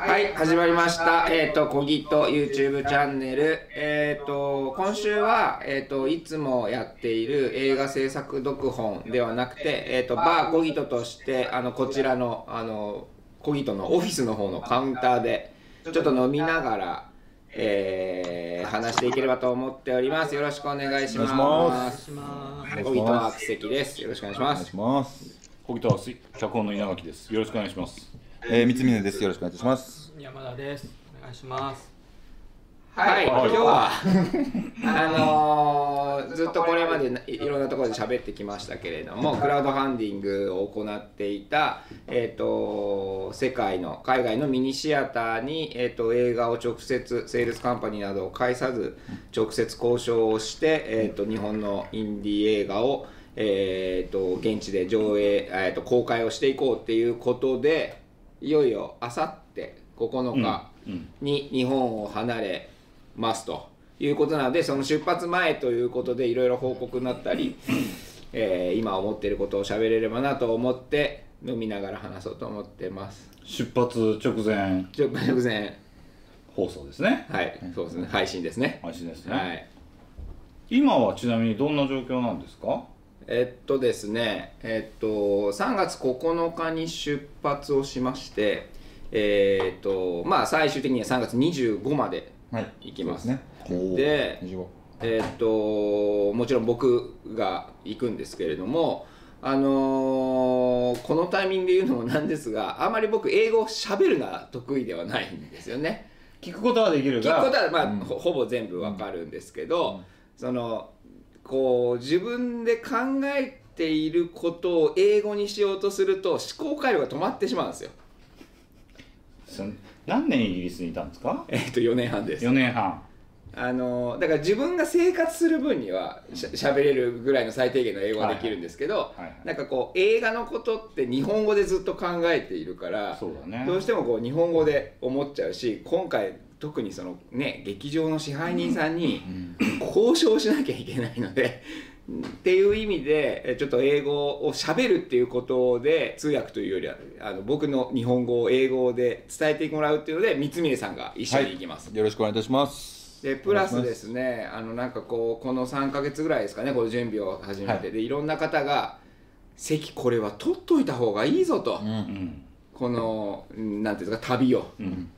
はい、始まりました。えっ、と、小木と YouTube チャンネル。えっ、と、今週は、えっ、と、いつもやっている映画制作読本ではなくて、えっ、と、バー小木ととして、あの、こちらの、あの、小木とのオフィスの方のカウンターで、ちょっと飲みながら、えー、話していければと思っております。よろしくお願いします。お願いす。します小木とは奇跡です。よろしくお願いしますお願いし。ます。小木とは脚本の稲垣です。よろしくお願いします。えー、三峰です。よろしくお願いします。山田です。お願いします。はい、はい今日はあのーずっとこれまでいいろんなところで喋ってきましたけれどもクラウドファンディングを行っていた、えー、と世界の海外のミニシアターに、えー、と映画を直接セールスカンパニーなどを介さず直接交渉をして、えー、と日本のインディー映画を、えー、と現地で上映、えー、と公開をしていこうっていうことでいよいよあさって9日、うん。に日本を離れますということなのでその出発前ということでいろいろ報告になったり、えー今思っていることを喋れればなと思って飲みながら話そうと思ってます出発直前直前放送ですね。はいそうですね配信ですね配信ですね。はい今はちなみにどんな状況なんですか？えっとですねえっと3月9日に出発をしましてえっとまあ最終的には3月25まではい。行きますそうですね。で。えーっともちろん僕が行くんですけれども、あのーこのタイミングで言うのもなんですがあまり僕英語を喋るのは得意ではないんですよね。聞くことはできるが、聞くことは、まあうんほほぼ全部わかるんですけど、そのこう自分で考えていることを英語にしようとすると思考回路が止まってしまうんですよ。何年イギリスにいたんですか？えーっと4年半です。4年半。あのだから自分が生活する分にはしゃ喋れるぐらいの最低限の英語はできるんですけど、はいはいなんかこう映画のことって日本語でずっと考えているからそうだね。どうしてもこう日本語で思っちゃうし今回特にそのね劇場の支配人さんに交渉しなきゃいけないので。っていう意味でえちょっと英語を喋るっていうことで通訳というよりはあの僕の日本語を英語で伝えてもらうっていうので三峰さんが一緒に行きます、よろしくお願いいたします。でプラスですねあのなんかこうこの3か月ぐらいですかねこの準備を始めて、はいでいろんな方が「席これは取っといた方がいいぞ」と、うん。うん。このうんなんていうんですか旅を、うん。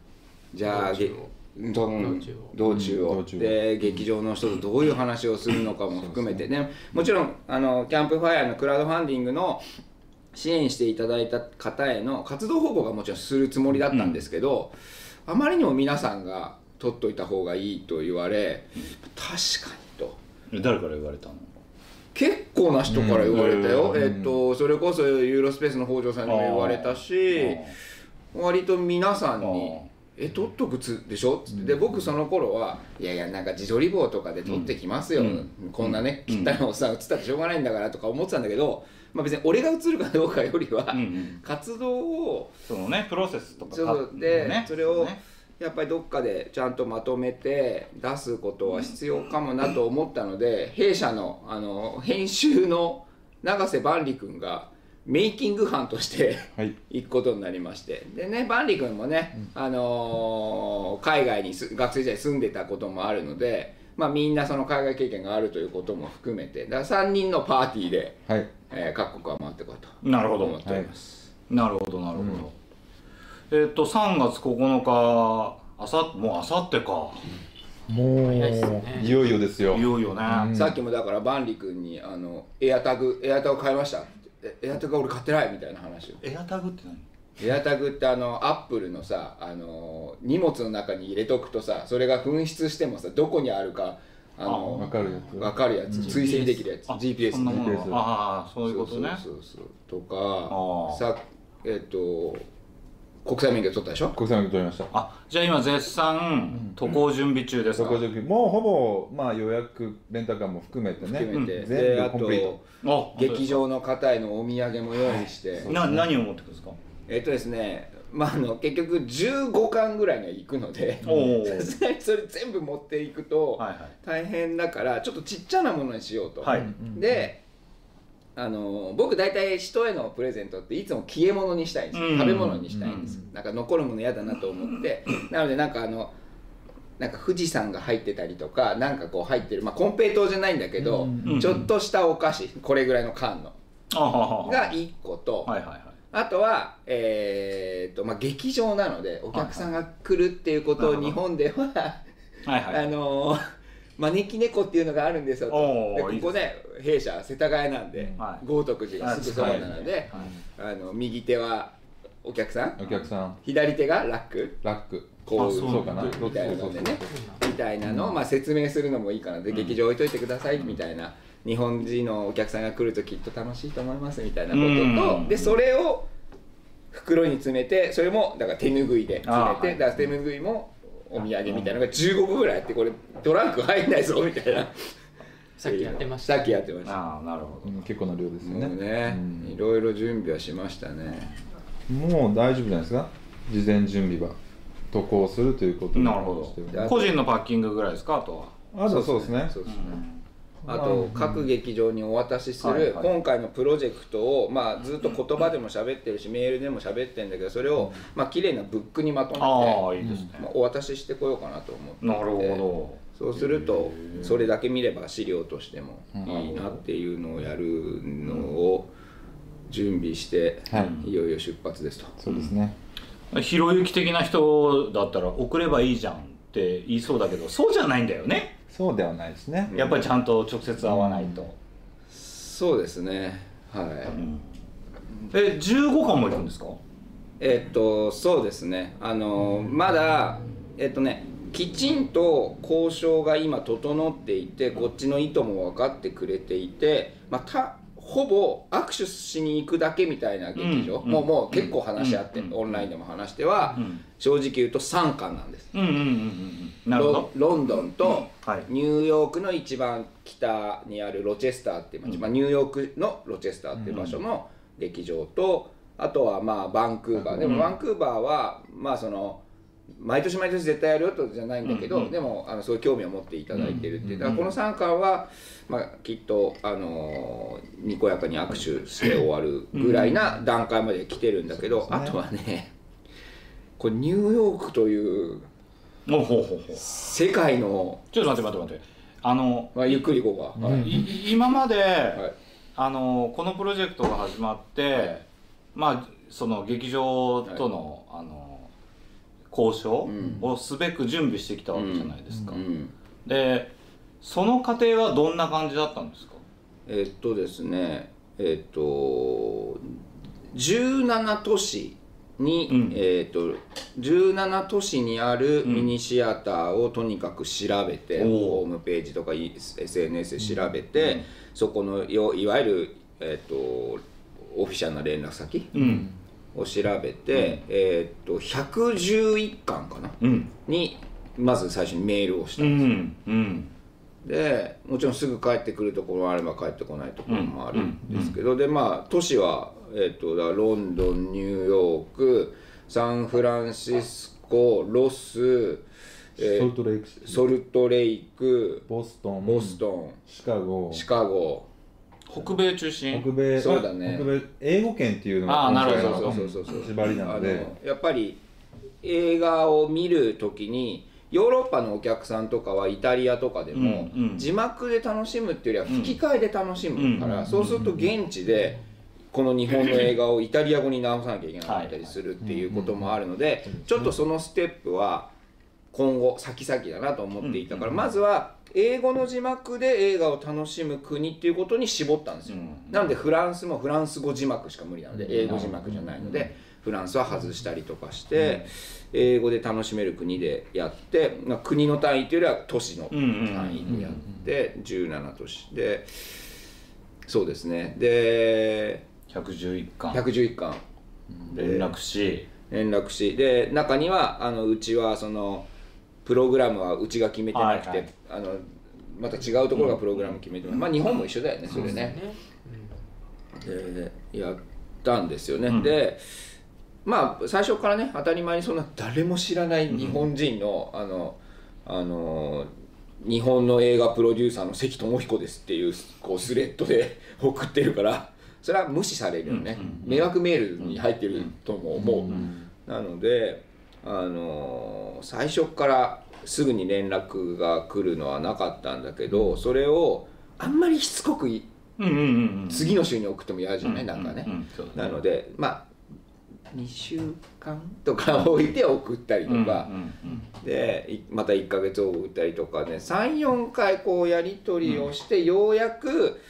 じゃあ道中道中を。で劇場の人とどういう話をするのかも含めてね。もちろんあのキャンプファイヤーのクラウドファンディングの支援していただいた方への活動報告はもちろんするつもりだったんですけど、あまりにも皆さんが取っといた方がいいと言われ確かにと。誰から言われたの？結構な人から言われたよ、うん。えっとそれこそユーロスペースの北条さんにも言われたし割と皆さんにあー「え取っとくつでしょ?」っつって。で僕その頃はいやいやなんか自撮り棒とかで撮ってきますよ、うん。こんなねうん。汚いおっさん映ったってしょうがないんだからとか思ってたんだけど、まあ、別に俺が映るかどうかよりは。活動をそのね、プロセスとかそで、ね。それをねやっぱりどっかでちゃんとまとめて出すことは必要かもなと思ったので弊社のあの編集の永瀬万里君がメイキング班としてはい。行くことになりましてでね万里君もね、あのー海外にす学生時代住んでたこともあるので、まあ、みんなその海外経験があるということも含めてだから3人のパーティーで、はい。えー各国は回ってこうとなるほど思っております。なるほど、なるほど。えっと、3月9日、あさ、もうあさってか。もう、早いねいよいよですよ。いよいよね。うんさっきもだから万里君にあのエアタグエアタグ買いましたエアタグ俺買ってないみたいな話をエアタグって何？エアタグってあのアップルのさあの荷物の中に入れとくとさそれが紛失してもさどこにあるかあのわかるやつ。わかるやつ、追跡できるやつ。あ GPS の。ああ、そういうことね。そうそうそうとかさえっ、と国際免許取ったでしょ？国際免許取りました。あ、じゃあ今絶賛渡航準備中ですか、そこでもうほぼ、まあ予約、レンタカーも含めてね。含めて、うん。で全あ部コンプリート。劇場の方へのお土産も用意して、な何を持ってくるんですか？えっとですね、まあ、あの結局15巻ぐらいには行くので。おおさすがにそれ全部持っていくと大変だからちょっとちっちゃなものにしようと、はい。であの僕大体人へのプレゼントっていつも消え物にしたいんですよ、うん。食べ物にしたいんです、なんか残るもの嫌だなと思って。なのでなんかあのなんか富士山が入ってたりとかなんかこう入ってるまあコンペイトーじゃないんだけど、うん。ちょっとしたお菓子これぐらいの缶の。が1個と、はいはいはい。あとは、えーとまあ、劇場なのでお客さんが来るっていうことを日本では、はいはい。あのー招き猫っていうのがあるんですよでここね弊社世田谷なんで、はい。豪徳寺がすぐそばなので、はい。あの右手はお客さんお客さん。左手がラック。ラック。こうそうかなみたいなのでね。みたいなのを、まあ、説明するのもいいかな。で、劇場置いといてくださいみたいな。日本人のお客さんが来るときっと楽しいと思いますみたいなことうん。とでそれを袋に詰めてそれもだから手ぬぐいで詰めてだから手ぬぐいもお土産みたいなのが15個ぐらいあってこれトランク入んないぞみたいな。さっきやってました。さっきやってました。ああなるほど。うん結構な量ですよもうねねうん。いろいろ準備はしましたね。もう大丈夫じゃないですか？事前準備は渡航するということになるほど。は個人のパッキングぐらいですかあとは。あとそうですね。そうですね。うんあと各劇場にお渡しする今回のプロジェクトをまあずっと言葉でも喋ってるしメールでも喋ってるんだけどそれをまあ綺麗なブックにまとめてお渡ししてこようかなと思って。なるほそうするとそれだけ見れば資料としてもいいなっていうのをやるのを準備してはい。いよいよ出発ですと。そうですね。どひろゆき的な人だったら送ればいいじゃんって言いそうだけどそうじゃないんだよねそうではないですね。やっぱりちゃんと直接会わないと、そうですね。はい。え15巻も行くんですか？えっとそうですね。あのまだえっとねきちんと交渉が今整っていてこっちの意図も分かってくれていて、まあ、たほぼ握手しに行くだけみたいな劇場、うん。もうもう結構話し合って、うん。オンラインでも話しては、うん正直言うと3巻なんです。うんうんうんうん。うんなるほど。ロロンドンとはい。ニューヨークの一番北にあるロチェスターっていう街、うん。まあ、ニューヨークのロチェスターっていう場所の劇場とあとはまあバンクーバー。でうん。もバンクーバーはまあその毎年毎年絶対やるよとじゃないんだけど、うん。うん。でもあのそういう興味を持っていただいてるっていう、うん。だからこの3巻は、まあ、きっと、あのーにこやかに握手して終わるぐらいな段階まで来てるんだけど、そうですね。あとはねこれニューヨークというおほうほうほう。世界の、ちょっと待って待って待って。あの、まあ、ゆっくりいこうか。はい。い今まで、はい。あのこのプロジェクトが始まって、はいまあその劇場との、あの交渉うん。をすべく準備してきたわけじゃないですか、うんでその過程はどんな感じだったんですか？えっとですねえっと17都市に、うん。えっと17都市にあるミニシアターをとにかく調べて、おー。ホームページとかい SNS で調べて、そこのよいわゆる、えっとオフィシャルな連絡先うん。を調べて、えっと111巻かな？うん。にまず最初にメールをしたうんですん。うん。でもちろんすぐ帰ってくるところもあれば帰ってこないところもあるんうんですけど、でまあ都市は、えっとだからロンドンニューヨークサンフランシスコロス、えーソルトレイクソルトレイクボストンボストシカゴンシカゴ。北米中心？北米そうだね。北米英語圏っていうのあーなるほど。そうそうそうそう縛りなのであのやっぱり映画を見るときにヨーロッパのお客さんとかはイタリアとかでも、字幕で楽しむっていうよりは吹き替えで楽しむから、うん。そうすると現地でこの日本の映画をイタリア語に直さなきゃいけなかったりするっていうこともあるのでちょっとそのステップは今後先々だなと思っていたから、まずは英語の字幕で映画を楽しむ国っていうことに絞ったんですよ、なのでフランスもフランス語字幕しか無理なので英語字幕じゃないのでフランスは外したりとかして英語で楽しめる国でやって国の単位というよりは都市の単位でやって17都市でそうですねで111巻。111巻。連絡し。連絡し。で中にはあのうちはそのプログラムはうちが決めてなくて、はいはい。あのまた違うところがプログラム決めてます、まあ日本も一緒だよねそれね。でやったんですよね、うん。でまあ最初からね当たり前にそんな誰も知らない日本人の、あのあの日本の映画プロデューサーの関智彦ですっていうこうスレッドで 送ってるからそれは無視されるよね、迷惑メールに入ってるとも思う、なのであのー最初からすぐに連絡が来るのはなかったんだけどそれをあんまりしつこくいうんうんうんうん。次の週に送っても嫌じゃない、なんかね、なのでまあ2週間とか置いて送ったりとか、でいまた1ヶ月を送ったりとかね。34回こうやり取りをして、ようやく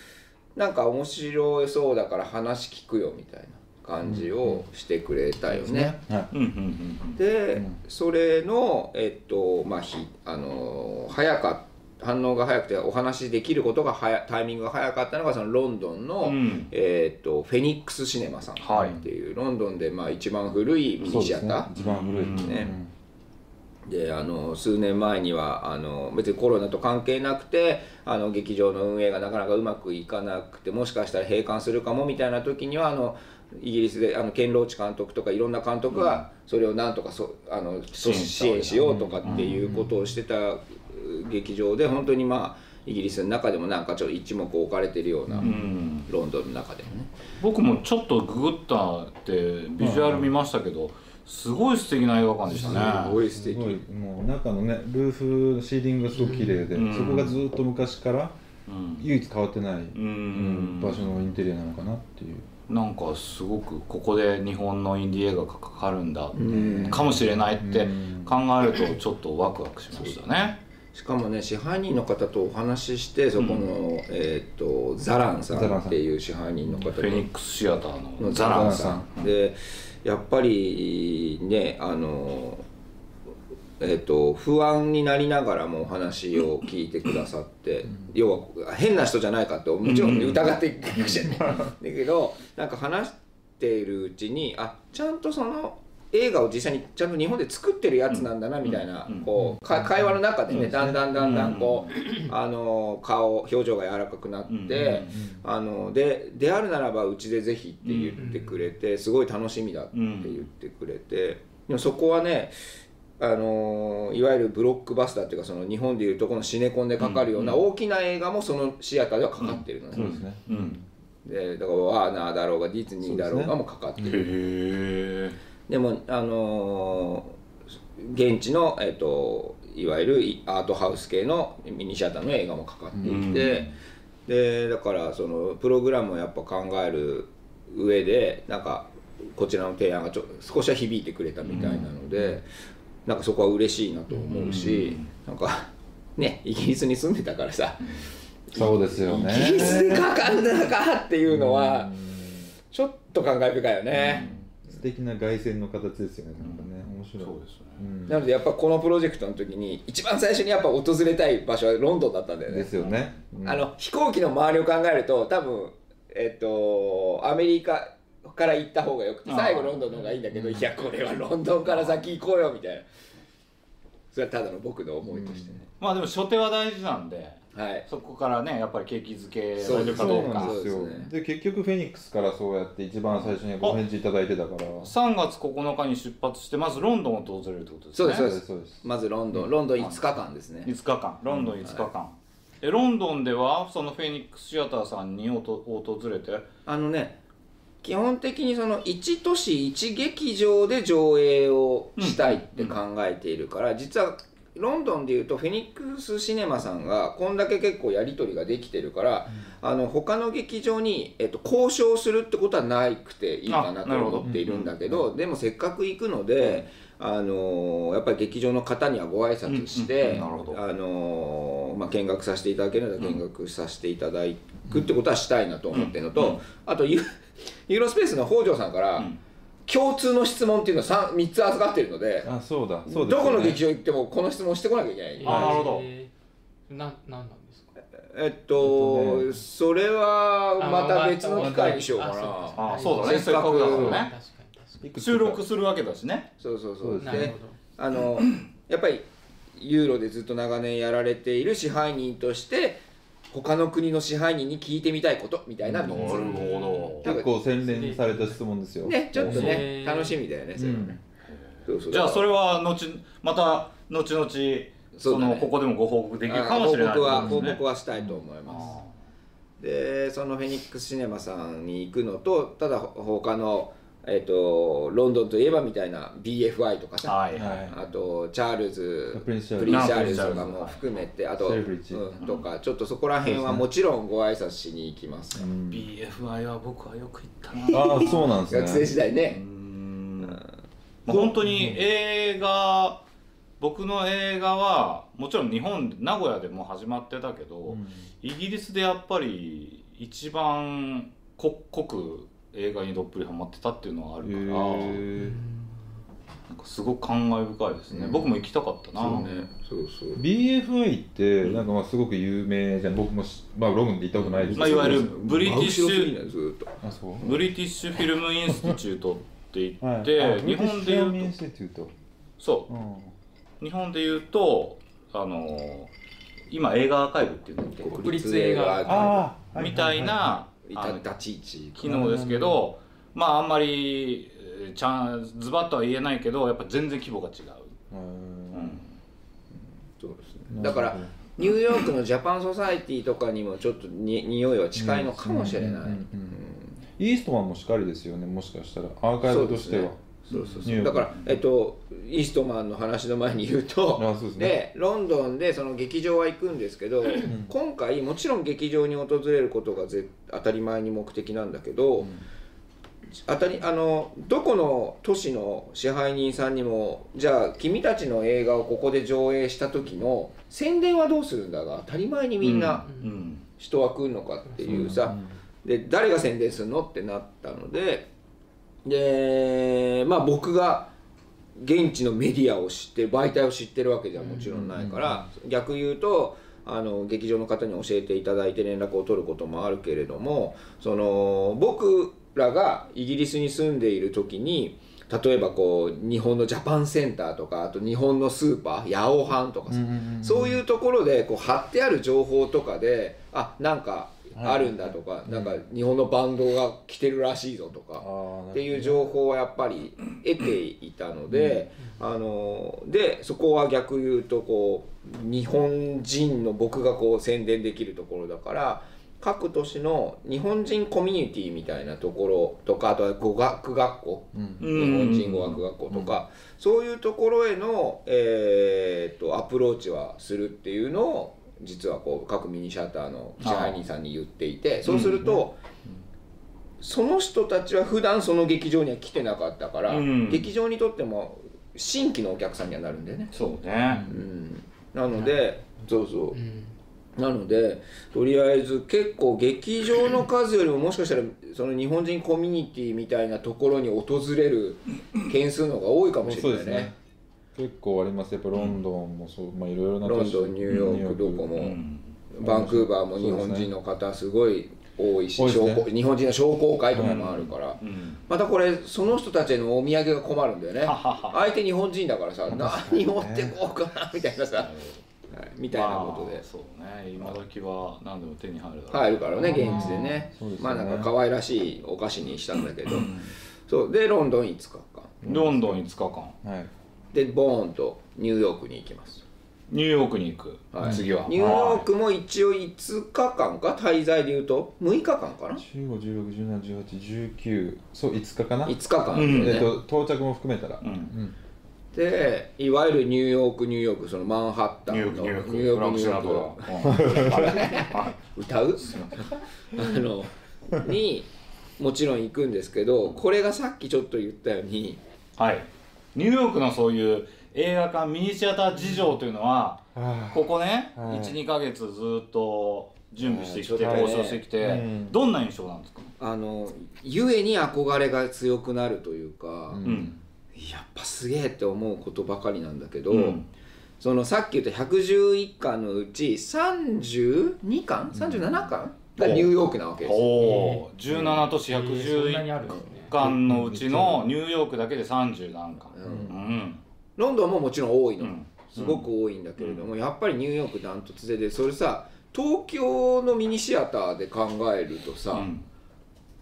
なんか面白そうだから話聞くよみたいな感じをしてくれたよね。はい。うんうんうんで、うん。それのえっとまあひあのー早か反応が早くてお話しできることが早タイミングが早かったのがそのロンドンの、うん。えっとフェニックスシネマさんっていう、ロンドンでまあ一番古いミニシアター、一番古い。ねであの数年前にはあの別にコロナと関係なくてあの劇場の運営がなかなかうまくいかなくてもしかしたら閉館するかもみたいな時にはあのイギリスであのケンローチ監督とかいろんな監督がそれをなんとかそあの支援しようとかっていうことをしてた劇場で本当にまあイギリスの中でもなんかちょっと一目置かれてるようなうん。ロンドンの中でもね。僕もちょっとググったってビジュアル見ましたけどすごい素敵な映画館でしたね。すごい素敵。もう中のねルーフシーリングがすごく綺麗で、うん。そこがずっと昔からうん。唯一変わってない、ううんん場所のインテリアなのかなっていう。なんかすごくここで日本のインディ映画がかかるんだうん。かもしれないってうん。考えるとちょっとワクワクしましたね。しかもね支配人の方とお話ししてそこの、えー、とザランさんっていう支配人の方フェニックスシアターののザランさん。でやっぱりねあのえー、と不安になりながらもお話を聞いてくださって、要は変な人じゃないかってもちろん疑っていくじゃない、だけどなんか話しているうちにあちゃんとその映画を実際にちゃんと日本で作ってるやつなんだなみたいな、うんこうか会話の中でね、うんだんだんだんだんこう、あの顔表情が柔らかくなって、うんあのでであるならばうちでぜひって言ってくれて、すごい楽しみだって言ってくれて、でもそこはねあのいわゆるブロックバスターっていうかその日本でいうとこのシネコンでかかるような大きな映画もそのシアターではかかってるのね、そうですね、うん。でだからワーナーだろうがディズニーだろうがもかかってへる、えでもあのー現地の、えっといわゆるアートハウス系のミニシアターの映画もかかっていて、でだからそのプログラムをやっぱ考える上でなんかこちらの提案がちょ少しは響いてくれたみたいなので、なんかそこは嬉しいなと思うし、なんかねイギリスに住んでたからさ、そうですよね。イギリスでかかんだかっていうのはちょっと感慨深いよね。素敵な凱旋の形ですよねなんかね。面白い。そうですね。うん。なのでやっぱこのプロジェクトの時に一番最初にやっぱ訪れたい場所はロンドンだったんだよね。ですよね、うん。あの飛行機の周りを考えると多分えっとアメリカから行った方がよくて最後ロンドンの方がいいんだけどいやこれはロンドンから先行こうよみたいな。それはただの僕の思いとしてね、まあでも初手は大事なんではい。そこからねやっぱり景気づけらそうですれるかどうか。ですよですね。で結局フェニックスからそうやって一番最初にご返事いただいてたから。3月9日に出発してまずロンドンを訪れるってことですねそうです。そうですそうです。まずロンドンロンドン5日間ですね。5日間。ロンドン5日間、えロンドンではそのフェニックスシアターさんにおと訪れて。あのね基本的にその1都市1劇場で上映をしたいって考えているから、実はロンドンでいうとフェニックスシネマさんがこんだけ結構やり取りができてるから、あの他の劇場に、えっと、交渉するってことはなくていいかなと思っているんだけどでもせっかく行くので、あのやっぱり劇場の方にはご挨拶して、あのまあ、見学させていただけるなら見学させていただくってことはしたいなと思ってるのと、うん。あとユユーロスペースの北条さんから、うん共通の質問っていうのを 3, 3つ預かってるのであそうだそうですよね。どこの劇場行ってもこの質問してこなきゃいけない。あなるほど。えーななんなんですか？えっと、えっとねそれはまた別の機会にしようかな。あそうだね。せっかくだからね。収録するわけだしね。そうそうそう。であのやっぱりユーロでずっと長年やられている支配人として他の国の支配人に聞いてみたいことみたいな3つ。ほ結構洗練された質問ですよ。ね、ちょっとへねー。楽しみだよね。それはね。そうそう。じゃあそれは後また後々そのここでもご報告できるかもしれないあ報告は報告はしたいと思います、あでそのフェニックスシネマさんに行くのとただ他の、えっとロンドンといえばみたいな BFI とかさ。ーはいはい。はいあとチャールズプリンスチャールズ。プリンスチャールズとかも含めてあと、うん、とかちょっとそこら辺はもちろんご挨拶しに行きます、うん。BFI は僕はよく行ったな。ああそうなんですね。学生時代うね、ん。まあ本当に映画僕の映画はもちろん日本名古屋でも始まってたけど、イギリスでやっぱり一番こ濃く映画にどっぷりハマってたっていうのはあるから、ー。なんかすごく感慨深いですね、うん。僕も行きたかったな、そうね。そうそう。BFI ってなんかまあすごく有名じゃん。僕もしまあロンドンで行ったことないですまあ、いわゆる Britishずーっと。あそう？ British Film Institute って言はい。って、あ日本で言うとそう。うん。日本で言うとあの今映画アーカイブっていうんだっけ？国立映画ああみたいな立ち位置。機能ですけどまああんまりえーちゃんズバッとは言えないけどやっぱ全然規模が違う、うん。そうですね。だからニューヨークのジャパンソサイティとかにもちょっとに匂いは近いのかもしれない、うんうんうんうん。イーストマンもしかりですよねもしかしたら。アーカイブとしてはそうそうそう。だから、えっと、イーストマンの話の前に言うと ですね。でロンドンでその劇場は行くんですけど、今回もちろん劇場に訪れることがぜ当たり前に目的なんだけど、当たりあのどこの都市の支配人さんにもじゃあ君たちの映画をここで上映した時の宣伝はどうするんだが当たり前にみんなうん。人は来るのかっていうさ、で誰が宣伝するのってなったのででまあ僕が現地のメディアを知って媒体を知ってるわけじゃもちろんないから、逆言うとあの劇場の方に教えていただいて連絡を取ることもあるけれどもその僕らがイギリスに住んでいる時に例えばこう日本のジャパンセンターとかあと日本のスーパー八百藩とかさ、そういうところでこう貼ってある情報とかであなんかあるんだとか、なんか日本のバンドが来てるらしいぞとか、っていう情報はやっぱり得ていたので、あのでそこは逆言うとこう日本人の僕がこう宣伝できるところだから各都市の日本人コミュニティみたいなところとかあとは語学学校うん。日本人語学学校とか、そういうところへの、えー、とアプローチはするっていうのを実はこう各ミニシャッターの支配人さんに言っていてそうすると、その人たちは普段その劇場には来てなかったから、うん。劇場にとっても新規のお客さんにはなるんだよね。そうね、うん、なので、そうそう。うん。なのでとりあえず結構劇場の数よりももしかしたらその日本人コミュニティみたいなところに訪れる件数の方が多いかもしれないね結構あります。やっぱロンドンもそうまあいろいろなロンドンニューヨークどこも、うん。バンクーバーも日本人の方すごい多いしね。日本人の商工会とかもあるから、うん。またこれその人たちへのお土産が困るんだよね。相手日本人だからさ何持ってこうかなみたいな。さ、はいみたいなことで。まあそうね。今時は何でも手に入るだろう入るからね現地でね。ね。まあなんか可愛らしいお菓子にしたんだけど。そう。でロンドン5日間ロンドン5日間はいでボーンとニューヨークに行きます。ニューヨークに行く、はい。次は。ニューヨークも一応5日間か滞在でいうと？6日間かな？1516171819そう5日かな？5日間だようんね、えっと到着も含めたら。うん。うん。でいわゆるニューヨークニューヨークそのマンハッタンニュのーヨークニニューヨークニューヨーク。歌う あのにもちろん行くんですけどこれがさっきちょっと言ったようにはいニューヨークのそういう映画館ミニシアター事情というのはあここね、はい。12か月ずっと準備してきて、はい。交渉してきて、うん。どんな印象なんですか、あのゆえに憧れが強くなるというか、うん。うんやっぱすげえって思うことばかりなんだけど、うん。そのさっき言った111巻のうち32巻？37巻がニューヨークなわけですよ。おお17都市えーそんなにあるん111ですね巻のうちのニューヨークだけで30何巻。うん。うん。ロンドンももちろん多いの、うん。すごく多いんだけれども、やっぱりニューヨークダントツででそれさ東京のミニシアターで考えるとさ、うん。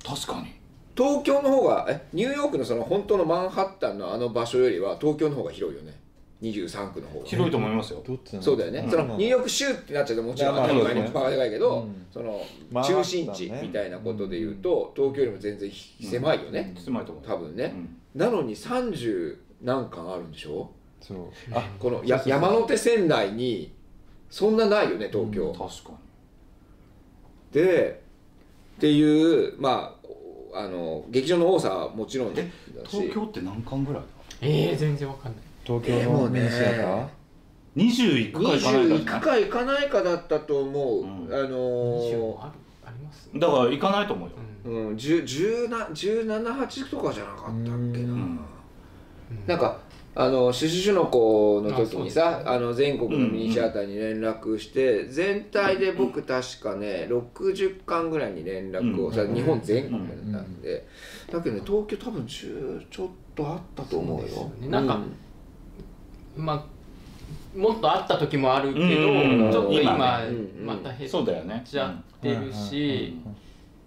確かに。東京の方がえニューヨークのその本当のマンハッタンのあの場所よりは東京の方が広いよね23区の方。が広いと思いますよ。どっちなのそうだよね、うん。そのニューヨーク州ってなっちゃうともちろん当たり前いけど、うん。そのまあ中心地みたいなことで言うと、東京よりも全然狭いよね、狭いと思う多分ね、うん。なのに30何巻あるんでしょ？そう。あこのや山手線内にそんなないよね東京、確かでっていうまああの劇場の多さはもちろんだにし東京って何巻ぐらいだ？えー、全然わかんない東京のミニシアター、20いくかいかない20か行くか行かないかだったと思う、うん。あの20ーもあるありますだから行かないと思うよ。うん。うん、10 17、17、8とかじゃなかったっけな。うん。なんか、あの、シュシュシュの子の時にあさ、そうですあの、全国のミニシアターに連絡して、全体で僕確かね、60巻ぐらいに連絡をさ、うん。日本全国なん。で、だけどね、東京多分10ちょっとあったと思うよ。そうですよね。なんかうまあもっとあった時もあるけど、うん。ちょっと今また減っそうだよね。ちゃってるし、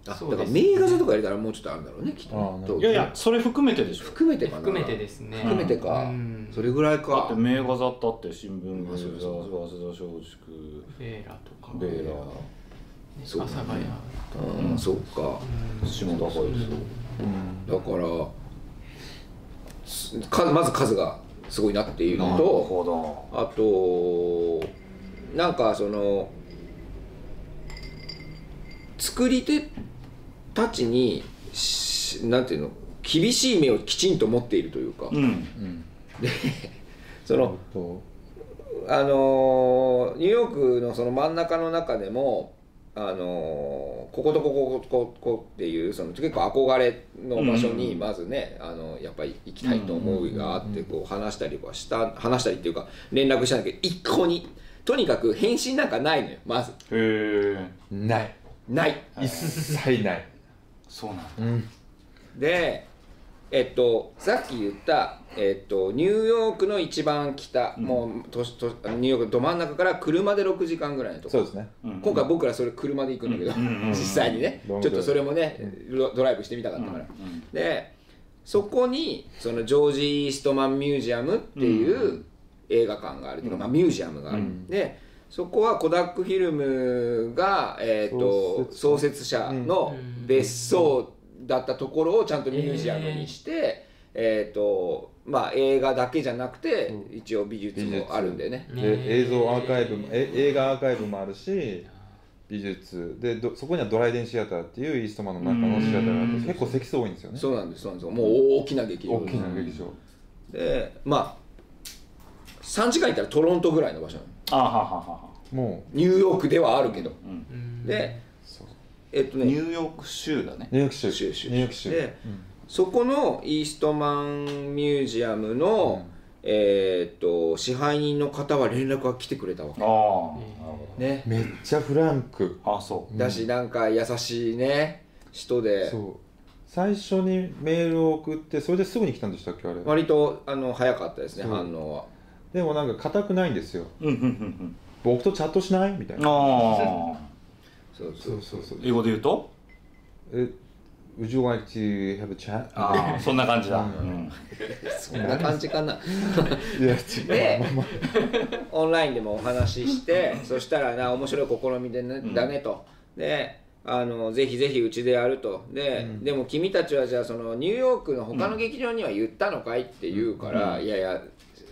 あそうですだから名画座とか入れたらもうちょっとあるんだろうね、きっと。いやいやそれ含めてでしょ。含めてかな。含めてですね。含めてか。うん。それぐらいだかって。名画座ったって新聞あそう早そう稲田松竹ベーラとか。ベーラ。そう阿佐ヶ谷うん、そうか。下田ボイスうん。だからまず数がすごいなっていうのとほあとなんかその作り手たちにしなんていうの厳しい目をきちんと持っているというか、どうん。うんそのとあのーニューヨークのその真ん中の中でも、あのこことここここっていうその結構憧れの場所にまずね、あのやっぱり行きたいと思いがあってこう話したりはした話したりっていうか連絡したんだけど一向にとにかく返信なんかないのよまずへえないない一切ないそうなんだうんでえっとさっき言った、えっと、ニューヨークの一番北、うん。もうととニューヨークのど真ん中から車で6時間ぐらいのとこ。そうですね。うん。今回僕らそれ車で行くんだけど、うん。うん。うん。実際にね。うん。ちょっとそれもねドドライブしてみたかったから、でそこにそのジョージ・イーストマン・ミュージアムっていうう映画館があるというか、うん。まあ、ミュージアムがある、うん。でそこはコダックフィルムが、えー、と創創設者のうん。別荘だったところをちゃんとミュージアムにして、えーとまあ、映画だけじゃなくてうん。一応美術もあるんでね。で映像アーカイブもえ映画アーカイブもあるし美術。でどそこにはドライデンシアターっていうイーストマンの中のシアターがあっうん。て結構席数多いんですよね。そうなんですそうなんです。よもう大きな劇場。大きな劇場。でまあ3時間行ったらトロントぐらいの場所なの。あはははは。もニューヨークではあるけど、でうそう。えっとね。ニューヨーク州だね。ニューヨーク州州州。ニューヨーク州。でうんそこのイーストマンミュージアムの、えーっと支配人の方は連絡が来てくれたわけ。ああなるほね。めっちゃフランク。どあそう。だしなんか優しいね人で。そう。最初にメールを送ってそれですぐに来たんでしたっけあれ？割とあの早かったですね反応は。でもなんか硬くないんですよ。うんうんうん僕とチャットしない？みたいうんな。ああ そうそそう。うそうそう。英語で言うと？え Would you like to have a chat? ああそんな感じだ。そんな感じかな。いや違う。でオンラインでもお話ししてそしたらな面白い試みで、ねんだねと。であのぜひぜひうちでやると。で、うん。でも君たちはじゃあそのニューヨークの他の劇場には言ったのかいって言うから、いやいや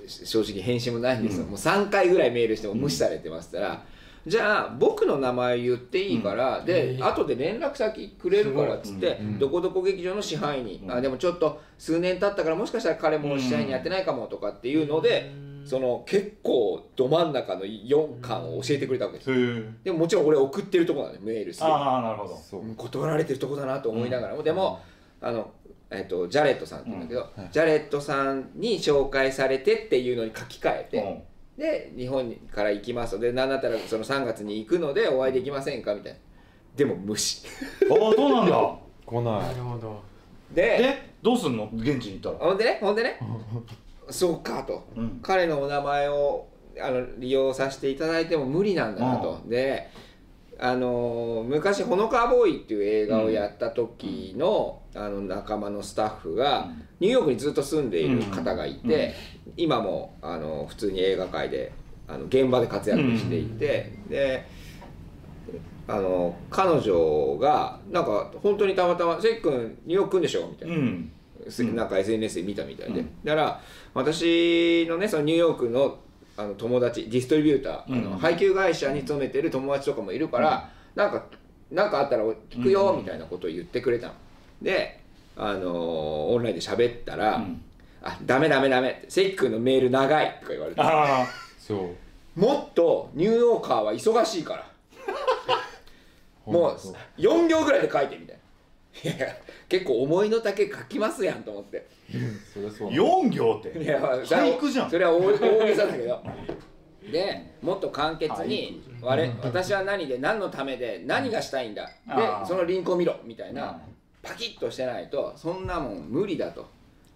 し正直返信もないんですよ、もう3回ぐらいメールしても無視されてますから、じゃあ僕の名前言っていいから、で、えー後で連絡先くれるからっつって、すごい。うん。どこどこ劇場の支配人、うん。あでもちょっと数年経ったからもしかしたら彼も支配人やってないかもとかっていうので、その結構ど真ん中の4巻を教えてくれたわけです、へえでももちろん俺送ってるとこなのよメールすでにああなるほど。断られてるとこだなと思いながら。も、でもあの、えっとジャレットさんって言うんだけど、うん。はい。ジャレットさんに紹介されてっていうのに書き換えて、うんで日本から行きますので何だったらその3月に行くのでお会いできませんかみたいな。でも無視。ああそうなんだ。来なないるほど。ででどうすんの？現地に行ったら。ほんでね？ほんでね？そうかと。うん。彼のお名前をあの利用させていただいても無理なんだなと、であのー昔「ほのかボーイ」っていう映画をやった時の、あの仲間のスタッフがニューヨークにずっと住んでいる方がいて、今もあの普通に映画界であの現場で活躍していて、であの彼女がなんか本当にたまたま「関君ニューヨーク来んでしょ?」みたいな。なんか SNS で見たみたいで、うん。だから私のねそのニューヨークのあの友達ディストリビューター、あうん。の配給会社に勤めてる友達とかもいるから、なんかなんかあったら聞くようん。みたいなことを言ってくれたので、あのーオンラインで喋ったら「うん。あダメダメダメ」って「関君のメール長い」とか言われて。あそう「もっとニューヨーカーは忙しいから。もうそう4行ぐらいで書いて」みたいな。いや結構思いの丈書きますやんと思って。それそうあ4行って？いやまあそれは俳句じゃん。それは大大げさだけど。でもっと簡潔に我私は何で何のためで何がしたいんだ。あでー。そのリンクを見ろみたいなパキッとしてないとそんなもん無理だと。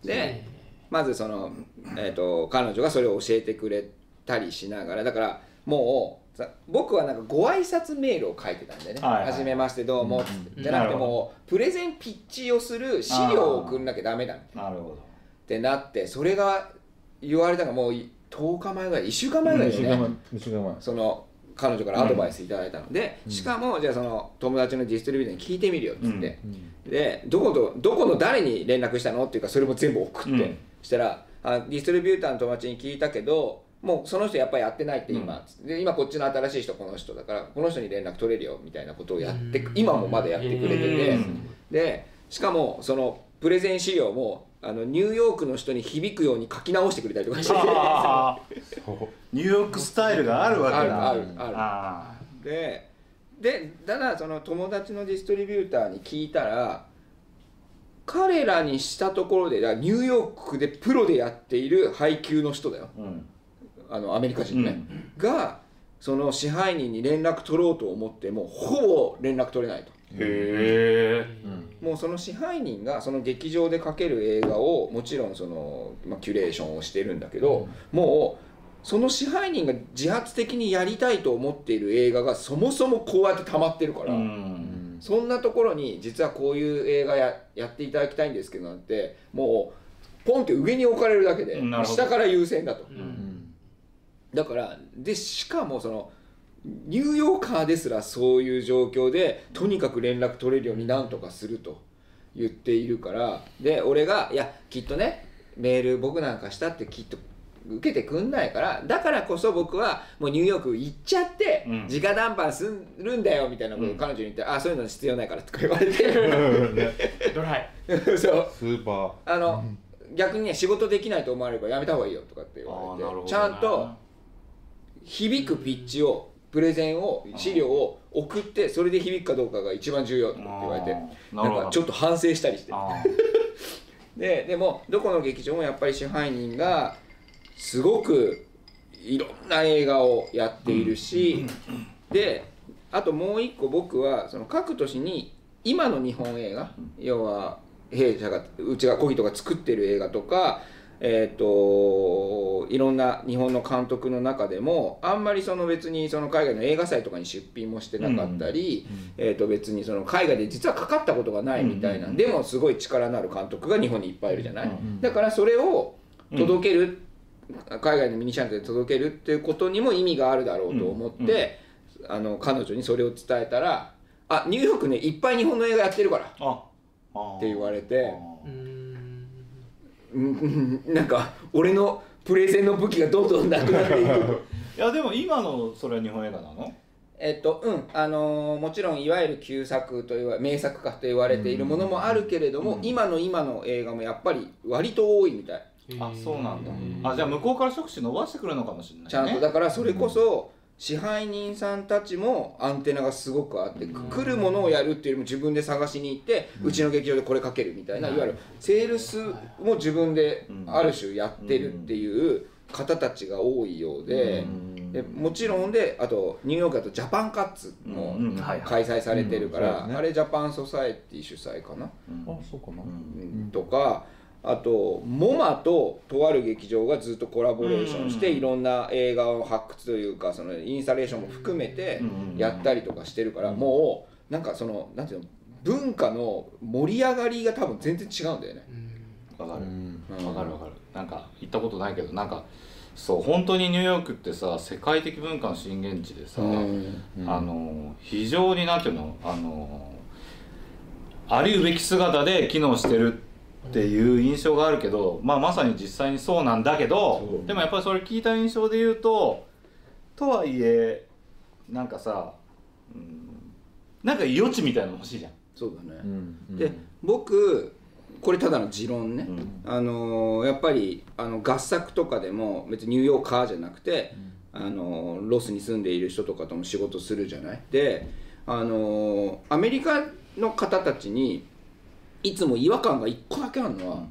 でまずその、えー、と彼女がそれを教えてくれたりしながらだからもうさ僕はなんかご挨拶メールを書いてたんでね「はいはいはじめましてどうも」つって。じゃなくてもうプレゼンピッチをする資料を送んなきゃダメだ。みたいな。なるほどってなってそれが言われたのがもうい10日前ぐらい1週間前ぐらい2週間でね、前2週間前。その彼女からアドバイスいただいたので、しかもじゃあその友達のディストリビューターに聞いてみるよっつって、でどことどこの誰に連絡したのっていうかそれも全部送って、うん。したらあディストリビューターの友達に聞いたけどもうその人やっぱりやってないって今、で今こっちの新しい人この人だからこの人に連絡取れるよみたいなことをやってく今もまだやってくれてて、うん。でしかもそのプレゼン資料もあのニューヨークの人に響くように書き直してくれたりとかして。ニューヨークスタイルがあるわけだ。あるあるででただその友達のディストリビューターに聞いたら彼らにしたところでニューヨークでプロでやっている配給の人だよ。ーうん。あのアメリカ人ね、がその支配人に連絡取ろうと思ってもほぼ連絡取れないとへえもうその支配人がその劇場で描ける映画をもちろんその、まあ、キュレーションをしてるんだけど、もうその支配人が自発的にやりたいと思っている映画がそもそもこうやって溜まってるから、うん。そんなところに実はこういう映画ややっていただきたいんですけどなんてもうポンって上に置かれるだけで下から優先だと。うん。だからでしかもそのニューヨーカーですらそういう状況でとにかく連絡取れるようになんとかすると言っているからで俺が「いやきっとねメール僕なんかしたってきっと受けてくんないからだからこそ僕はもうニューヨーク行っちゃってうん。直談判するんだよ」みたいなことをうん。彼女に言って「あそういうの必要ないから」とか言われて。ドライ。そう。スーパー。あの逆にね仕事できないと思われればやめた方がいいよとかって言われてちゃんと響くピッチをプレゼンを資料を送ってそれで響くかどうかが一番重要とかって言われてなんかちょっと反省したりして。あ ででもどこの劇場もやっぱり支配人がすごくいろんな映画をやっているしであともう一個僕はその各都市に今の日本映画要は弊社がうちがコギとか作ってる映画とかえー、といろんな日本の監督の中でもあんまりその別にその海外の映画祭とかに出品もしてなかったり、えー、と別にその海外で実はかかったことがないみたいな、うんでもすごい力のある監督が日本にいっぱいいるじゃない、うんだからそれを届ける、海外のミニシャンクで届けるっていうことにも意味があるだろうと思って、あの彼女にそれを伝えたら「あニューヨークねいっぱい日本の映画やってるから」あ。あって言われてなんか俺のプレゼンの武器がどんどんなくなっていく。いやでも今のそれは日本映画なの？えっとうんあのーもちろんいわゆる旧作と言わ名作かと言われているものもあるけれども、うん。今の今の映画もやっぱり割と多いみたい。あそうなんだ。うんあじゃあ向こうから触手伸ばしてくるのかもしれないね。ちゃんとだからそれこそ支配人さんたちもアンテナがすごくあって、うん。来るものをやるっていうよりも自分で探しに行って、うちの劇場でこれかけるみたいな、い。わゆるセールスも自分である種やってるっていう方たちが多いようで,、うん。でもちろんであとニューヨークだとジャパンカッツも開催されてるから、あれジャパンソサエティ主催かな、うん。あそうかな、うん。とかあとモマととある劇場がずっとコラボレーションして、うん。いろんな映画を発掘というかそのインスタレーションも含めてうんやったりとかしてるから、もうなんかそのなんていうの文化の盛り上がりが多分全然違うんだよね。わかる。わかるわかる。なんか行ったことないけどなんかそう本当にニューヨークってさ世界的文化の震源地でさ、うん。あの非常になんていうのあのありうべき姿で機能してるっていう印象があるけど、まあ、まさに実際にそうなんだけどでもやっぱりそれ聞いた印象で言うととはいえなんかさ、うん、なんか余地みたいなの欲しいじゃん。そうだね。うんで僕これただの持論ね、うん。あのーやっぱりあの合作とかでも別にニューヨーカーじゃなくて、あのーロスに住んでいる人とかとも仕事するじゃない。で、あのーアメリカの方たちにいつも違和感が1個だけあるのは、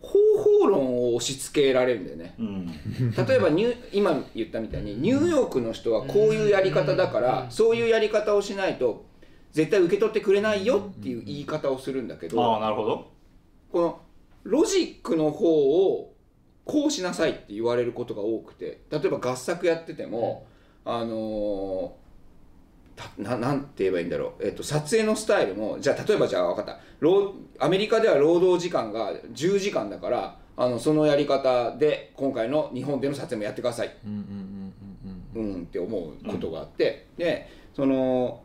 方法論を押し付けられるんだよね。うん。例えばニュ今言ったみたいにニューヨークの人はこういうやり方だからそういうやり方をしないと絶対受け取ってくれないよっていう言い方をするんだけど、ああなるほど。このロジックの方をこうしなさいって言われることが多くて例えば合作やってても、あのーたななんて言えばいいんだろう、えっと、撮影のスタイルもじゃあ例えばじゃあ分かった。労アメリカでは労働時間が10時間だからあのそのやり方で今回の日本での撮影もやってください。うんうんうんうんうん。って思うことがあって、でその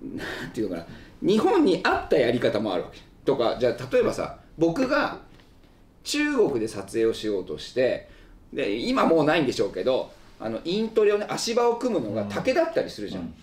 なんていうのかな。日本に合ったやり方もあるわけ。とかじゃあ例えばさ僕が中国で撮影をしようとしてで今もうないんでしょうけどあのイントレをね足場を組むのが竹だったりするじゃん、うん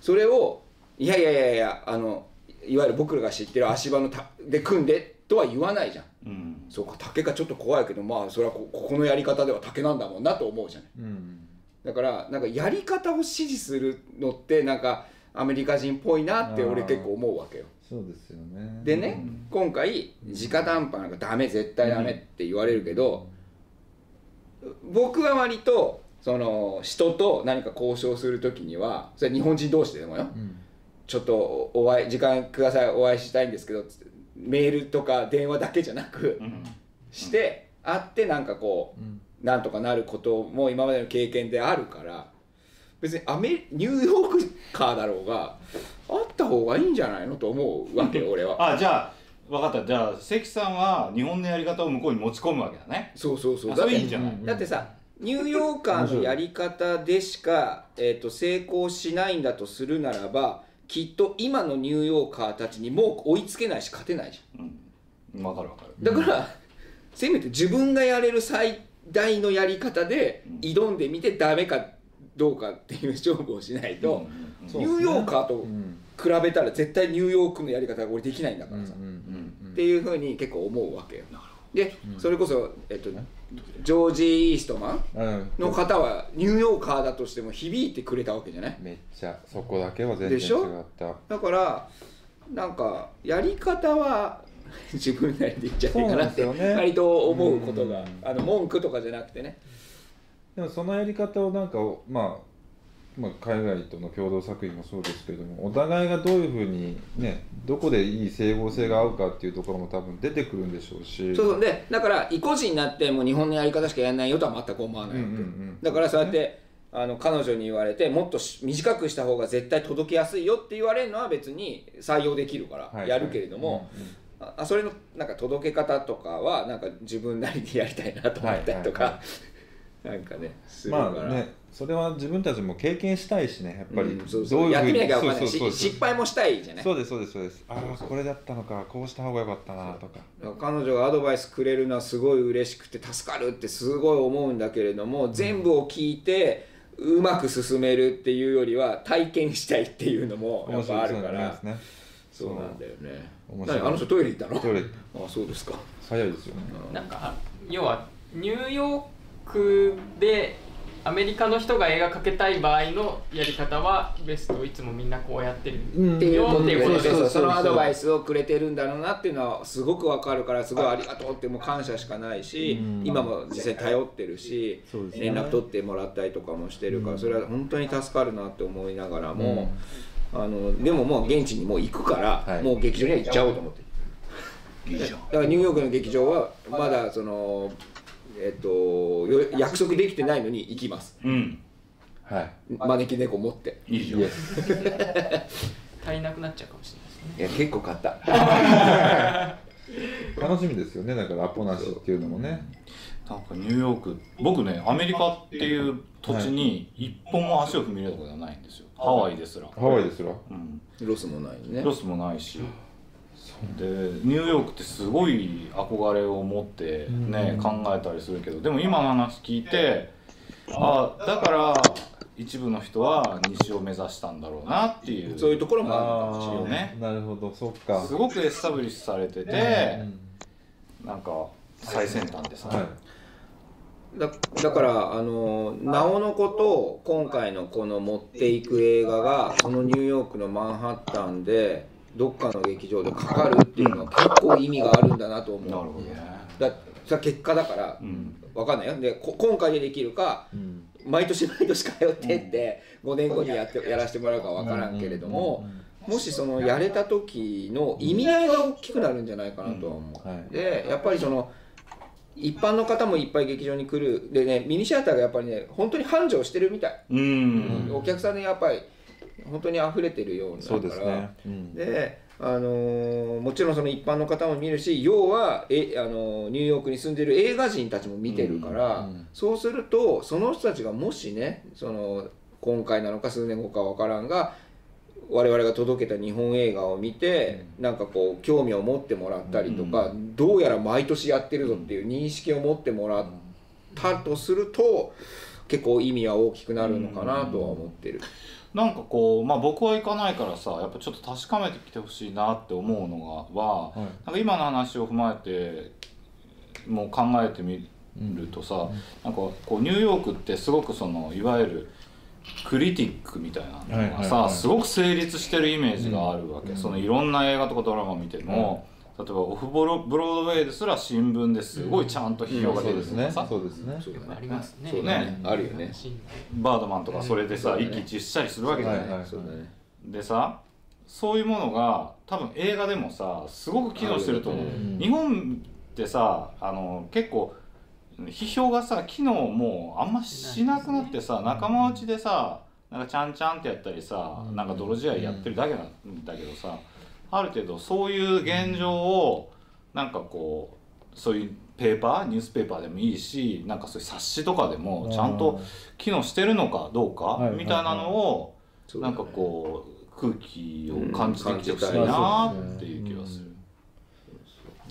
それをいやいやいやいやあのいわゆる僕らが知ってる足場のたで組んでとは言わないじゃん。うん。そうか竹がちょっと怖いけどまあそれはこここのやり方では竹なんだもんなと思うじゃない。うん。だからなんかやり方を指示するのってなんかアメリカ人っぽいなって俺結構思うわけよ。そうですよね。でね今回直談判なんかダメ絶対ダメって言われるけど僕は割とその人と何か交渉する時にはそれは日本人同士でもよ。うん。ちょっとお会い時間くださいお会いしたいんですけどメールとか電話だけじゃなくうん。して会ってなんかこううん。なんとかなることも今までの経験であるから別にアメニューヨークカーだろうがあった方がいいんじゃないのと思うわけよ 俺は。あじゃあ分かった。じゃあ関さんは日本のやり方を向こうに持ち込むわけだね。そうそうそう。いいんじゃない？うん。だってさニューヨーカーのやり方でしか、えー、と成功しないんだとするならばきっと今のニューヨーカーたちにもう追いつけないし勝てないじうん。分かる分かる。ゃん。だから、せめて自分がやれる最大のやり方で挑んでみてダメかどうかっていう勝負をしないと、うん。うんニューヨーカーとうん比べたら絶対ニューヨークのやり方が俺できないんだからさ、うん。うん。うん。っていうふうに結構思うわけよ。で、それこそ、えっと、ジョージ・イーストマンうん。の方はニューヨーカーだとしても響いてくれたわけじゃない？めっちゃそこだけは全然違でしょ？った。だからなんかやり方は 自分なりで言っちゃっていいかなって割と思うことが、うん。あの文句とかじゃなくてね。でもそのやり方をなんか、まあ、まあ海外との共同作品もそうですけれどもお互いがどういうふうにねどこでいい整合性が合うかっていうところも多分出てくるんでしょうし。そうそう。でだから意固地になってもう日本のやり方しかやらないよとは全く思わないうんうんうん。だからそうやってあの彼女に言われてもっとし短くした方が絶対届きやすいよって言われるのは別に採用できるかはいらやるけれども、ああそれのなんか届け方とかはなんか自分なりでやりたいなと思ったりとか、はいはなんかねするから、まあねそれは自分たちも経験したいしねやっぱり。うんそうそう。どういうふうに。やってみなきゃ失敗もしたいじゃない。そうですそうですそうです。ああこれだったのか。こうした方がよかったなとか。彼女がアドバイスくれるのはすごい嬉しくて助かるってすごい思うんだけれども全部を聞いてうまく進めるっていうよりは体験したいっていうのもやっぱあるから。ですね。そうなんだよね。面白あの人トイレ行ったの？トイレあそうですか。早いですよね。なんか要はニューヨークでアメリカの人が映画描けたい場合のやり方はベストいつもみんなこうやってる、っていうことで、よ。っていうことそうそうそうそうそのアドバイスをくれてるんだろうなっていうのはすごくわかるからすごいありがとうってもう感謝しかないしうん。今も実際頼ってるし連絡取ってもらったりとかもしてるからそれは本当に助かるなって思いながらもあのでももう現地にもう行くからはい。もう劇場には行っちゃおうと思ってる。だからニューヨークの劇場はまだそのえっとよ約束できてないのに行きます。うん。はい。招き猫持って。いいじゃん。イエス足りなくなっちゃうかもしれないですいや結構買った。楽しみですよね。だからアポなしっていうのもね。なんかニューヨーク僕ねアメリカっていう土地に一本も足を踏み入れたことがないんですよ。ハワイですら、ハワイですら？うん、ロスもないね。ロスもないしでニューヨークってすごい憧れを持ってね、うん。考えたりするけどでも今の話聞いてあだから一部の人は西を目指したんだろうなっていうそういうところもあるのかもしれよないね。なるほどそっか。すごくエスタブリッシュされてて、うん。なんか最先端ですね、はい。だだからあのなおのこと今回のこの持っていく映画がそのニューヨークのマンハッタンでどっかの劇場でかかるっていうのは結構意味があるんだなと思う。なるほどね。だそれは結果だからうん。わかんないよ。でこ今回でできるかうん。毎年毎年通ってって5年後にやってやらせてもらうかわからんけれどももしそのやれた時の意味合いが大きくなるんじゃないかなとは思う。はい。でやっぱりその一般の方もいっぱい劇場に来る。でねミニシアターがやっぱりね本当に繁盛してるみたい、うん。お客さんでやっぱり本当に溢れてるようなそうですね。うん。であのーもちろんその一般の方も見るし要はえ、あのーニューヨークに住んでる映画人たちも見てるから、うんうんそうするとその人たちがもしねその今回なのか数年後かわからんが我々が届けた日本映画を見て、なんかこう興味を持ってもらったりとか、どうやら毎年やってるぞっていう認識を持ってもらったとすると結構意味は大きくなるのかなとは思ってる。なんかこうまあ僕は行かないからさやっぱちょっと確かめてきてほしいなって思うのがははい。なんか今の話を踏まえてもう考えてみるとさ、なんかこうニューヨークってすごくそのいわゆるクリティックみたいなのがさ、すごく成立してるイメージがあるわけ、うん。そのいろんな映画とかドラマ見ても、例えばオフブロブロードウェイですら新聞ですごいちゃんと批評が出そうですねるとかさ、そうですね。そうだね。ありますね。ね。あるよね。バードマンとかそれでさ、うん。一喜一憂したりするわけじゃない、でさそういうものが多分映画でもさすごく機能してると思う、うん。日本ってさあの結構批評がさ機能もうあんましなくなってさ仲間内でさなんかちゃんちゃんってやったりさなんか泥仕合やってるだけなんだけどさある程度そういう現状をなんかこうそういうペーパーニュースペーパーでもいいしなんかそういう冊子とかでもちゃんと機能してるのかどうかはいみたいなのをなんかこう空気を感じてきてほしいうん。なっていう気がする。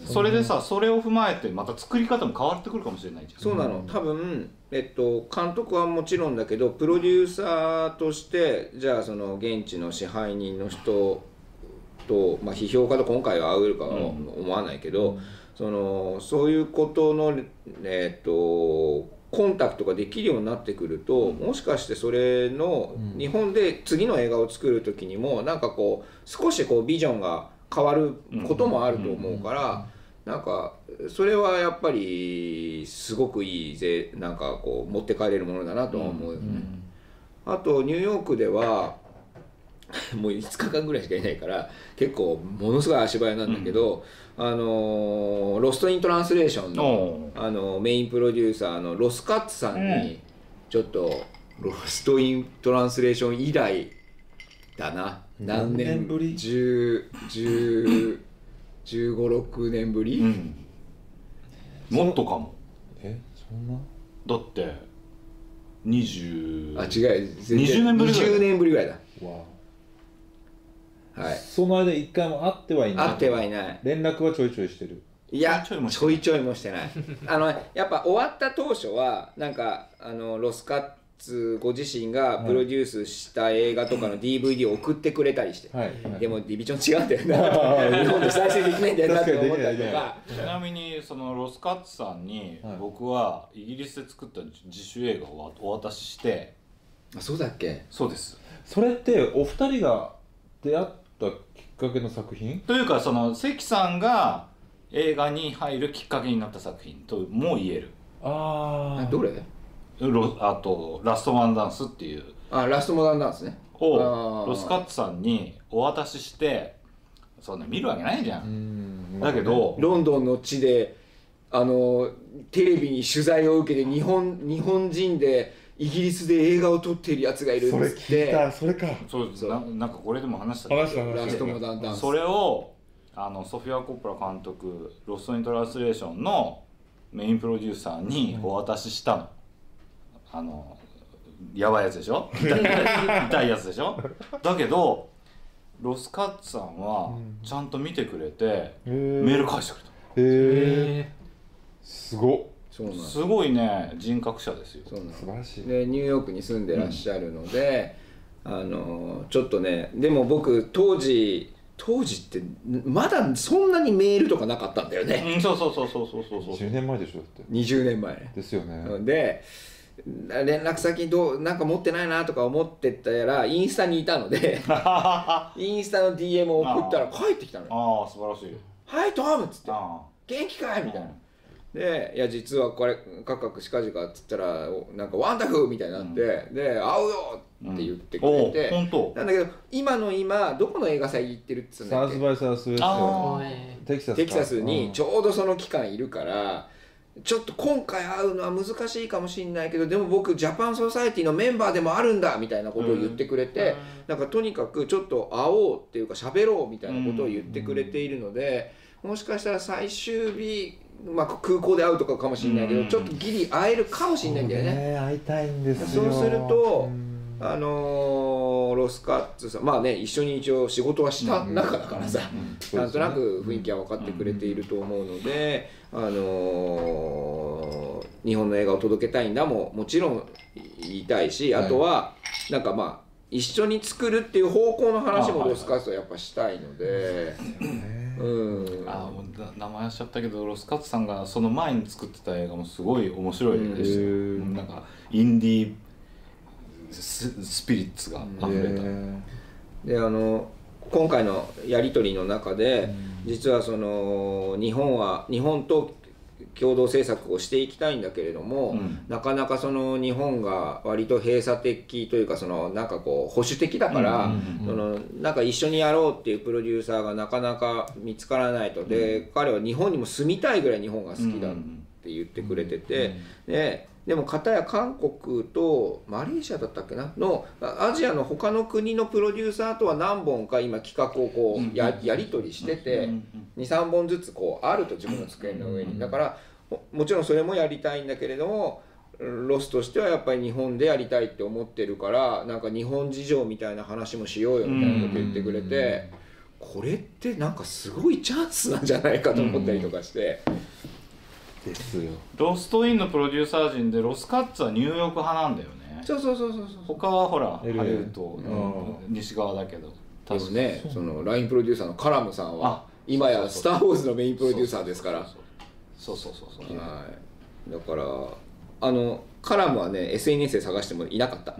それでさそれを踏まえてまた作り方も変わってくるかもしれないじゃん。そうなの。多分、えっと、監督はもちろんだけどプロデューサーとしてじゃあその現地の支配人の人と、まあ、批評家と今回は会えるかは思わないけど、そのそういうことの、えっと、コンタクトができるようになってくると、もしかしてそれの日本で次の映画を作る時にもなんかこう少しこうビジョンが変わることもあると思うから。なんかそれはやっぱりすごくいいぜなんかこう持って帰れるものだなとは思うよね、あとニューヨークでは もう5日間ぐらいしかいないから結構ものすごい足早なんだけど、あのーロスト・イン・トランスレーションの、おあのメインプロデューサーのロスカッツさんにちょっとロスト・イン・トランスレーション以来だな。何年何年ぶり？10 10 15、6年ぶり、うん、もっとかも。えそんな？だって20あ違う。全20年ぶりぐらい20年ぶりぐらいだ。わはい。その間一回も会ってはいない。会ってはいない。連絡はちょいちょいしてる。いやちょいちょいもしてちょいちょいもしてない。あのやっぱ終わった当初はなんかあのロスカッツご自身がプロデュースした映画とかの DVD を送ってくれたりして、はい。はいでもディビジョン違うんだよな。日本で再生できないんだよなって思った。りと確かかちなみにそのロスカッツさんにはい。僕はイギリスで作った自主映画をお渡しして。あそうだっけ？そうです。それってお二人が出会ったきっかけの作品？というかその関さんが映画に入るきっかけになった作品とも言える。ああどれ？ロあと「ラストマンダンス」っていう。あラストモダンダンスねあをーロスカッツさんにお渡ししてそんな見るわけないじゃ、うんん。だけどロンドンの地であのテレビに取材を受けて日本日本人でイギリスで映画を撮っているやつがいるっそれつっ聞いてたそれか。そうそう。ななんかこれでも話した。けど話した。話ラストそれをあのソフィア・コッポラ監督「ロスト・イン・トランスレーション」のメインプロデューサーにお渡ししたの、あのやばいやつでしょ？痛い痛いやつでしょ？だけどロスカッツさんはちゃんと見てくれて、メメール返してくれた。へえすごっそうなんです。すごいね人格者ですよ。そうなん素晴らしい。でニューヨークに住んでらっしゃるので、あのちょっとねでも僕当時当時ってまだそんなにメールとかなかったんだよね。うんそうそうそうそうそうそう。そう10年前でしょだって。20年前。ねですよね。で連絡先どうなんか持ってないなとか思ってたらインスタにいたので インスタの DM を送ったら帰ってきたのよ。ああ素晴らしい「はいトム!」っつって。あ「元気かい?」みたいな。で「いや実はこれカクカクしかじか」っつったらおなんか「ワンダフー!」みたいになって「で会うよ!」って言ってくれおて、本当。なんだけど今の今どこの映画祭行ってるっつうんサだっけ？ウスバイサウスウエスあトーテキサスか。テキサスにうん。ちょうどその期間いるから、ちょっと今回会うのは難しいかもしれないけどでも僕ジャパンソサエティのメンバーでもあるんだみたいなことを言ってくれて、なん。かとにかくちょっと会おうっていうか喋ろうみたいなことを言ってくれているので、もしかしたら最終日、まあ、空港で会うとかかもしれないけど、うん。ちょっとギリ会えるかもしれないんだよね。ね会いたいんですよ。そうするとうんあのーロスカッツさんまあね一緒に一応仕事はした仲だからさ、うん。なんとなく雰囲気は分かってくれていると思うので、あのー日本の映画を届けたいんだももちろん言いたいしあとはなんかまあ一緒に作るっていう方向の話もロスカッツはやっぱしたいので、うん。あもうな名前しちゃったけどロスカッツさんがその前に作ってた映画もすごい面白いでしたなんかインディーススピリッツが溢れた、へであの今回のやり取りの中で、実はその日本は日本と共同政策をしていきたいんだけれども、うん。なかなかその日本が割と閉鎖的というかそのなんかこう保守的だから、うんうんそのなんか一緒にやろうっていうプロデューサーがなかなか見つからないと。で、彼は日本にも住みたいぐらい日本が好きだって言ってくれてて、ででも片や韓国とマレーシアだったっけな？のあアジアの他の国のプロデューサーとは何本か今企画をこうややり取りしてて。うん23本ずつこうあると自分の机の上に。だからももちろんそれもやりたいんだけれどもロスとしてはやっぱり日本でやりたいって思ってるからなんか日本事情みたいな話もしようよみたいなこと言ってくれてこれってなんかすごいチャンスなんじゃないかと思ったりとかして。ですよ。ロストインのプロデューサー陣でロスカッツはニューヨーク派なんだよね。そうそうそうそうそう。他はほらハリウッドの西側だけど。でもねその LINE プロデューサーのカラムさんはあ今や「スター・ウォーズ」のメインプロデューサーですからそうそうそうそう。はい。だからあのカラムはね SNS で探してもいなかった。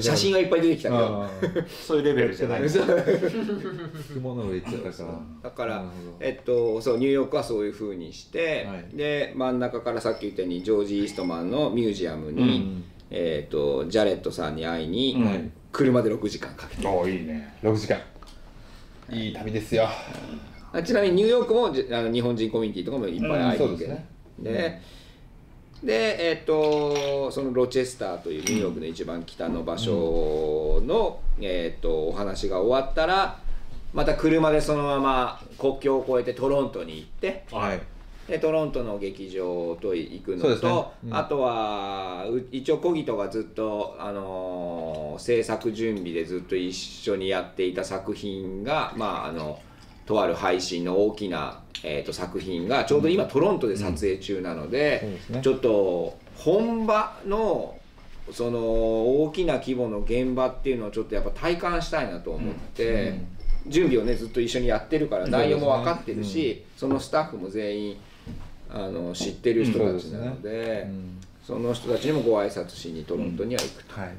写真はいっぱい出てきたけど。そういうレベルじゃない。雲の上行っちゃったから。だからえっと、そうニューヨークはそういうふうにして、はい。で真ん中からさっき言ったようにジョージ・イーストマンのミュージアムに、うん。えっとジャレットさんに会いに、うん車で6時間かけて、おおいいね。6時間。いい旅ですよあちなみにニューヨークもじあの日本人コミュニティとかもいっぱい会いに行ける、うんですね。ででえっとそのロチェスターというニューヨークの一番北の場所の、えっとお話が終わったらまた車でそのまま国境を越えてトロントに行ってはい。でトロントの劇場と行くのと、ね。うん。あとはう一応コギトがずっと、あのー制作準備でずっと一緒にやっていた作品が、まあ、あのとある配信の大きな、えー、と作品がちょうど今トロントで撮影中なので,、ちょっと本場のその大きな規模の現場っていうのをちょっとやっぱ体感したいなと思って、準備をねずっと一緒にやってるから内容も分かってるし、そのスタッフも全員あの知ってる人たちなので,、うん。その人たちにもご挨拶しにトロントには行くと、はい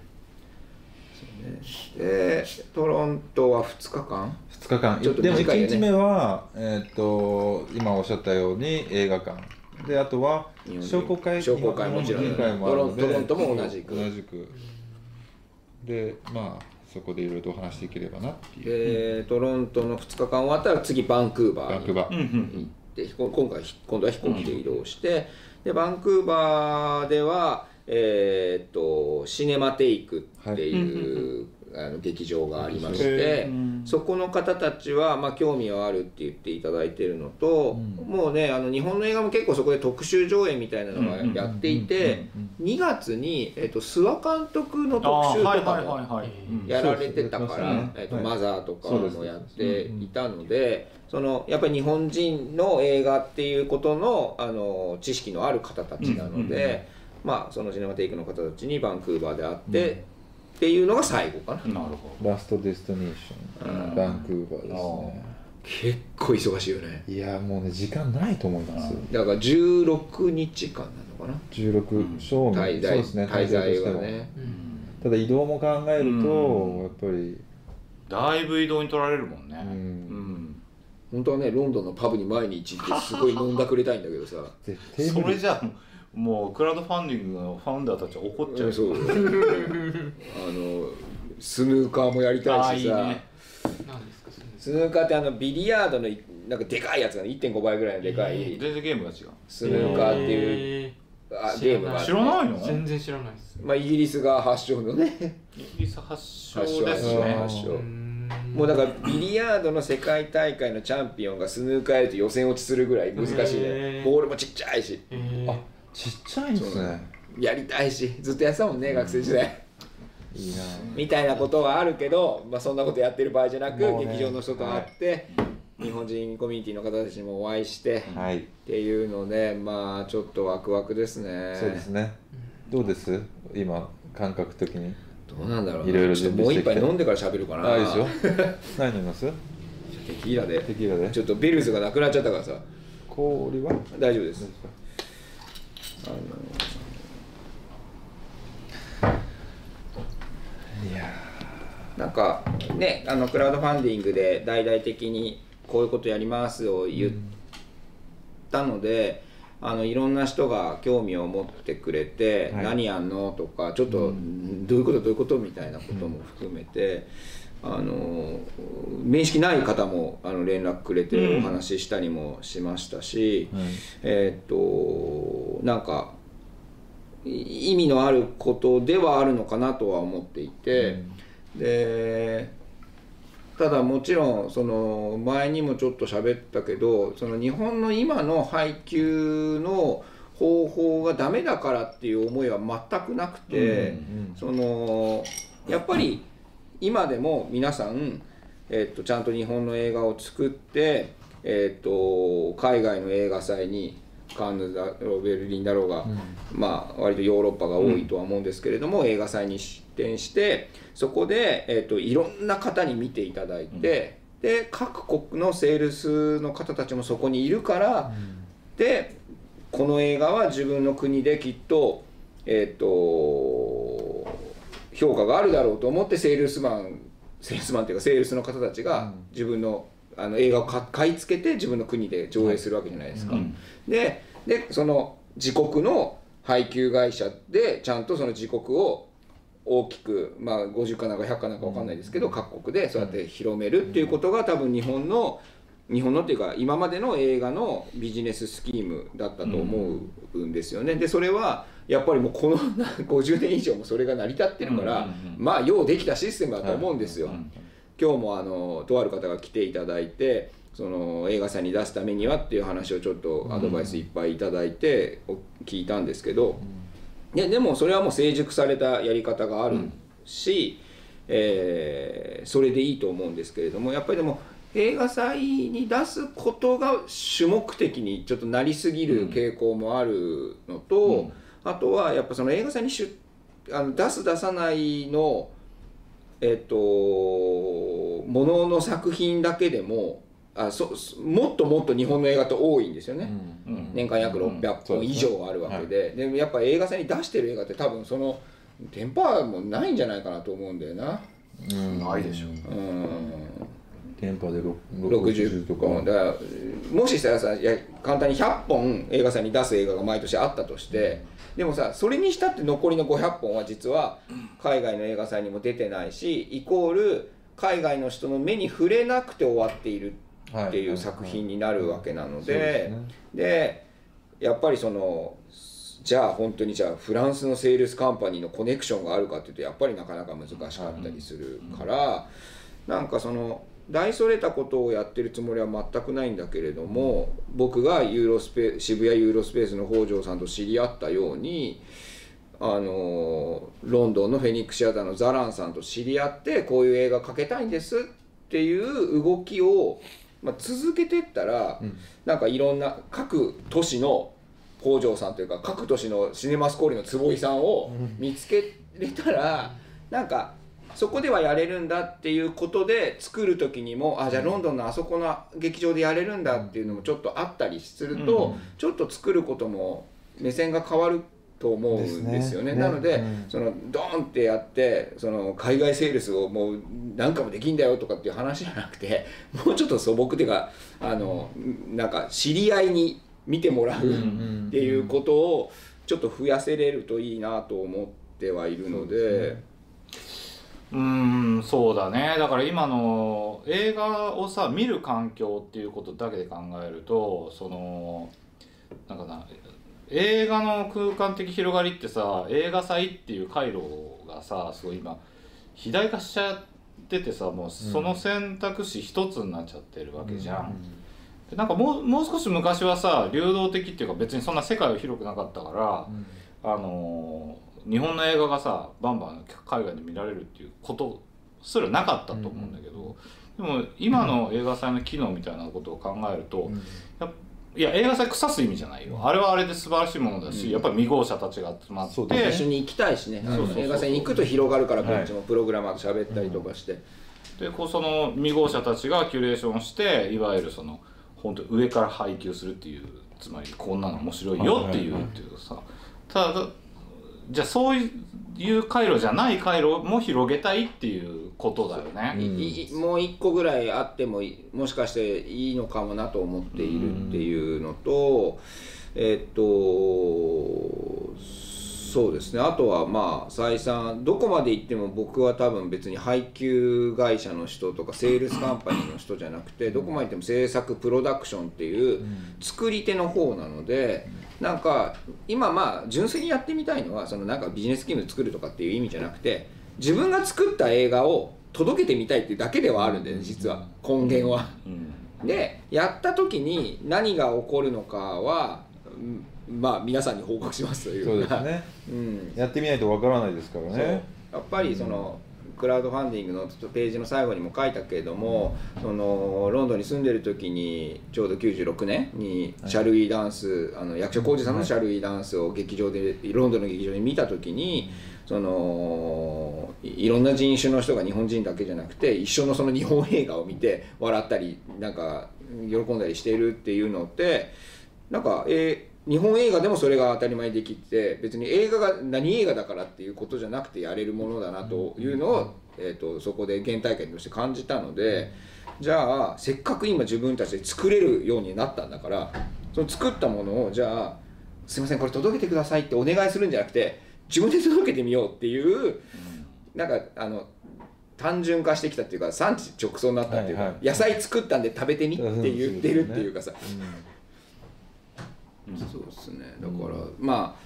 でトロントは2日間？2日間。ちょっとでも短いよね。1日目は、えー、と今おっしゃったように映画館。であとは商工会商工会もちろん。日本人会もあるのでトロントも同じく。同じく。でまあそこでいろいろとお話していければなっていう。でトロントの2日間終わったら次バンクーバーにバンクーバー。うんうん行って今回今度は飛行機で移動して、でバンクーバーではえーっとシネマテイクっていう、あの劇場がありましへてー。うん。そこの方たちは、まあ、興味はあるって言っていただいてるのと、もうねあの日本の映画も結構そこで特集上映みたいなのがやっていて2月に、えーっと諏訪監督の特集とはいかもはいはいはい、うん。やられてたから、ね。えっとはい。マザーとかもやっていたのでそのやっぱり日本人の映画っていうことのあの知識のある方たちなので、まあそのシネマテイクの方たちにバンクーバーで会って、っていうのが最後かな、なるほど。ラストデスティネーション、うんバンクーバーですね。結構忙しいよね。いやもうね時間ないと思います。だから16日間なのかな。16正味、滞在そうですね滞在としても。はねただ移動も考えると、うん。やっぱり、だいぶ移動に取られるもんね。うん。うん。本当はねロンドンのパブに毎日行ってすごい飲んだくれたいんだけどさ。それじゃあもうクラウドファンディングのファウンダーたちは怒っちゃうよ。そう。あのスヌーカーもやりたいしさ。スヌーカー。ってあのビリヤードのいなんかでかいやつがね1.5倍ぐらいのでかい。全然ゲームが違う。スヌーカーっていうへあゲームが。知らないの？全然知らないです。まあ、イギリスが発祥のね。イギリス発祥発祥ですね。発祥もうだからビリヤードの世界大会のチャンピオンがスヌーカーやると予選落ちするぐらい難しいへねー。ボールもちっちゃいし。あちっちゃいんですね。やりたいしずっとやってたもんね学生時代。いいな。みたいなことはあるけど、まあ、そんなことやってる場合じゃなく、ね。劇場の人と会って、日本人コミュニティの方たちにもお会いして、はい。っていうのでまあちょっとワクワクですね。そうですね。どうです？今感覚的に？どうなんだろういろいろちょっともう一杯飲んでから喋るかな。あいいですよ。何飲みます？テキーラで。テキーラで。ちょっとベルズがなくなっちゃったからさ。氷は？大丈夫ですあのいやなんかねあのクラウドファンディングで大々的にこういうことやりますを言ったので、あのいろんな人が興味を持ってくれて、はい。何やんのとかちょっと、どういうことどういうことみたいなことも含めて、あの面識ない方もあの連絡くれてお話ししたりもしましたし、はいえーっとなんかい意味のあることではあるのかなとは思っていて、でただもちろんその前にもちょっと喋ったけどその日本の今の配給の方法がダメだからっていう思いは全くなくて、うん。そのやっぱり今でも皆さん、えっとちゃんと日本の映画を作って、えっと海外の映画祭にカンヌだろうベルリンだろうが、まあ割とヨーロッパが多いとは思うんですけれども、映画祭に出展してそこで、えっといろんな方に見ていただいて、で各国のセールスの方たちもそこにいるから、でこの映画は自分の国できっとえっ、と評価があるだろうと思ってセールスマンセールスマンっていうかセールスの方たちが自分のあの映画をか買い付けて自分の国で上映するわけじゃないですか。うんででその自国の配給会社でちゃんとその自国を大きく、まあ、50かなんか100かなんか分かんないですけど、各国でそうやって広めるっていうことが多分日本の日本のっていうか今までの映画のビジネススキームだったと思うんですよね。でそれはやっぱりもうこの 50年以上もそれが成り立ってるから、うんうんうん。まあようできたシステムだと思うんですよ。うん今日もあのとある方が来ていただいてその映画祭に出すためにはっていう話をちょっとアドバイスいっぱいいただいてお聞いたんですけど、ででもそれはもう成熟されたやり方があるし、えーそれでいいと思うんですけれどもやっぱりでも映画祭に出すことが主目的にちょっとなりすぎる傾向もあるのと、うんあとはやっぱその映画祭に出あの出す出さないのえっとものの作品だけでもあそそもっともっと日本の映画って多いんですよね、うん。年間約600本以上あるわけで、でもやっぱ映画祭に出してる映画って多分そのテンパもないんじゃないかなと思うんだよな。うん。ないでしょ。うん電波でろ60 60とか。だからもしささいや簡単に100本映画祭に出す映画が毎年あったとしてでもさそれにしたって残りの500本は実は海外の映画祭にも出てないしイコール海外の人の目に触れなくて終わっているっていう作品になるわけなのででやっぱりそのじゃあ本当にじゃあフランスのセールスカンパニーのコネクションがあるかっていうとやっぱりなかなか難しかったりするから、なんかその大それたことをやってるつもりは全くないんだけれども僕がユーロスペ渋谷ユーロスペースの北条さんと知り合ったようにあのロンドンのフェニックスシアターのザランさんと知り合ってこういう映画描けたいんですっていう動きを、まあ、続けてったら、うん。なんかいろんな各都市の北条さんというか各都市のシネマスコーリの坪井さんを見つけれたらなんかそこではやれるんだっていうことで作る時にもあじゃあロンドンのあそこの劇場でやれるんだっていうのもちょっとあったりすると、うん。ちょっと作ることも目線が変わると思うんですよね。ですね。なので、うん。そのドーンってやってその海外セールスをもう何回もできんだよとかっていう話じゃなくて もうちょっと素朴っていうかあのなんか知り合いに見てもらうっていうことをちょっと増やせれるといいなと思ってはいるので。うーんそうだね。だから今の映画をさ見る環境っていうことだけで考えるとそのなんかな映画の空間的広がりってさ映画祭っていう回路がさすごい今肥大化しちゃっててさもうその選択肢一つになっちゃってるわけじゃん。でなんかもうもう少し昔はさ流動的っていうか別にそんな世界は広くなかったから、あのー日本の映画がさバンバン海外で見られるっていうことすらなかったと思うんだけど、でも今の映画祭の機能みたいなことを考えると、いや映画祭腐す意味じゃないよ。あれはあれで素晴らしいものだし、うん。やっぱり未号者たちが集まってそう一緒に行きたいしね、映画祭に行くと広がるからこっちもプログラマーと喋ったりとかして、でこうその未号者たちがキュレーションしていわゆるその本当上から配給するっていうつまりこんなの面白いよっていうっていうさ。ただじゃあそういう回路じゃない回路も広げたいっていうことだよね。いいもう一個ぐらいあってもいもしかしていいのかもなと思っているっていうのと、えっとそうですね。あとはまあ再三どこまで行っても僕は多分別に配給会社の人とかセールスカンパニーの人じゃなくてどこまで行っても制作プロダクションっていう作り手の方なのでなんか今まあ純粋にやってみたいのはそのなんかビジネススキーム作るとかっていう意味じゃなくて自分が作った映画を届けてみたいっていうだけではあるんだよね実は。根源は。うん。でやった時に何が起こるのかはうんまあ皆さんに報告しますといそううかですね。うん、やってみないとわからないですからそう。ねやっぱりその、クラウドファンディングのページの最後にも書いたけれども、そのロンドンに住んでる時にちょうど96年にはいシャルイダンス、あの役所広司さんのシャルイダンスを劇場でロンドンの劇場で見た時にそのいいろんな人種の人が日本人だけじゃなくて一緒のその日本映画を見て笑ったりなんか喜んだりしているっていうのってなんか、えー日本映画でもそれが当たり前にできて別に映画が何映画だからっていうことじゃなくてやれるものだなというのを、えー、とそこで原体験として感じたのでじゃあせっかく今自分たちで作れるようになったんだからその作ったものをじゃあすいませんこれ届けてくださいってお願いするんじゃなくて自分で届けてみようっていうなんかあの単純化してきたっていうか産地直送になったっていうか、はいはい。野菜作ったんで食べてみって言ってるっていうかさ、そうですね。だから、まあ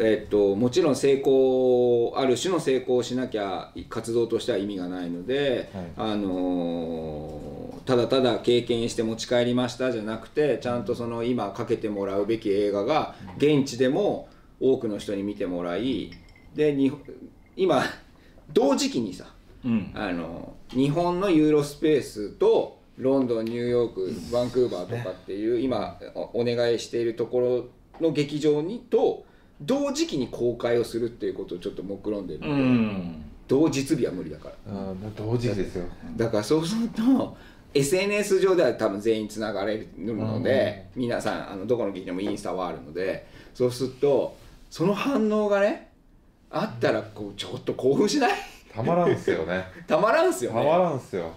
えっともちろん成功ある種の成功をしなきゃ活動としては意味がないので、あのーただただ経験して持ち帰りましたじゃなくてちゃんとその今かけてもらうべき映画が現地でも多くの人に見てもらいでに今同時期にさうん。あの日本のユーロスペースとロンドンニューヨークバンクーバーとかっていう今おお願いしているところの劇場にと同時期に公開をするっていうことをちょっと目論んでるので、うん。同日日は無理だから。同時期ですよ。だからそうすると SNS 上では多分全員つながれるので、皆さんあのどこの劇場もインスタはあるのでそうするとその反応がねあったらこうちょっと興奮しない？たまらんっすよね。たまらんすよたまねらんっすよ。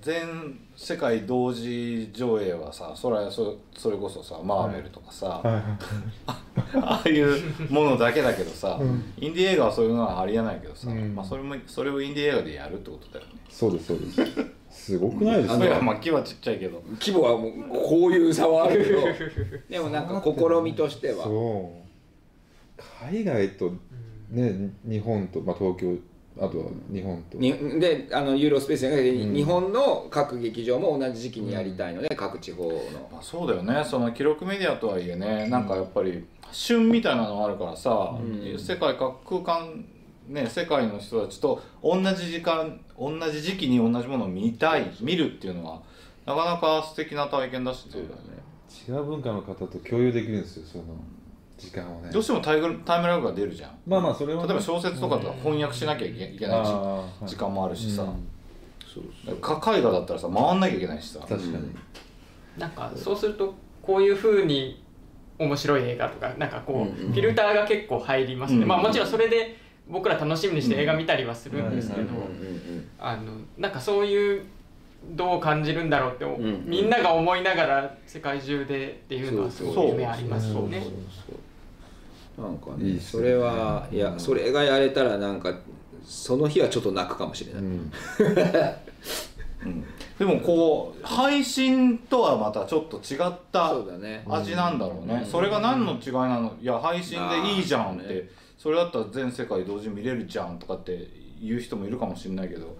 全世界同時上映はさそれはそそれこそさマーベルとかさ、ああいうものだけだけどさ、インディー映画はそういうのはありえないけどさ、うん。まあ、それもそれをインディー映画でやるってことだよね。そうですそうです。すごくないですか？まあ規模はちっちゃいけど。規模はもうこういう差はあるけど。でもなんか試みとしては。そ海外とね日本と、まあ、東京あとは日本と。にであのユーロスペースじゃなくて、うん。日本の各劇場も同じ時期にやりたいので、各地方の。まあ、そうだよね。その記録メディアとはいえねなんかやっぱり旬みたいなのがあるからさ、うん。世界各空間ね世界の人たちと同じ時間同じ時期に同じものを見たい見るっていうのはなかなか素敵な体験だしね。違う文化の方と共有できるんですよその時間をね。どうしてもタイムタイムラグが出るじゃん。まあまあそれはね。例えば小説とかと翻訳しなきゃいけいけない。し時間もあるしさ、うん。そうか絵画だったらさ回んなきゃいけないしさ。確かに、なんかそうするとこういうふうに面白い映画とかなんかこう、うんうんフィルターが結構入りますね、うんまあもちろんそれで僕ら楽しみにして映画見たりはするんですけど、うんうんうんあのなんかそういうどう感じるんだろうって、んみんなが思いながら世界中でっていうのはすごい夢ありますよね。なんかねいいっすね。それはいやそれがやれたらなんかその日はちょっと泣くかもしれない、うん。うん。でもこう配信とはまたちょっと違った味なんだろうね、うん。それが何の違いなの？いや配信でいいじゃんって、それだったら全世界同時に見れるじゃんとかって言う人もいるかもしれないけど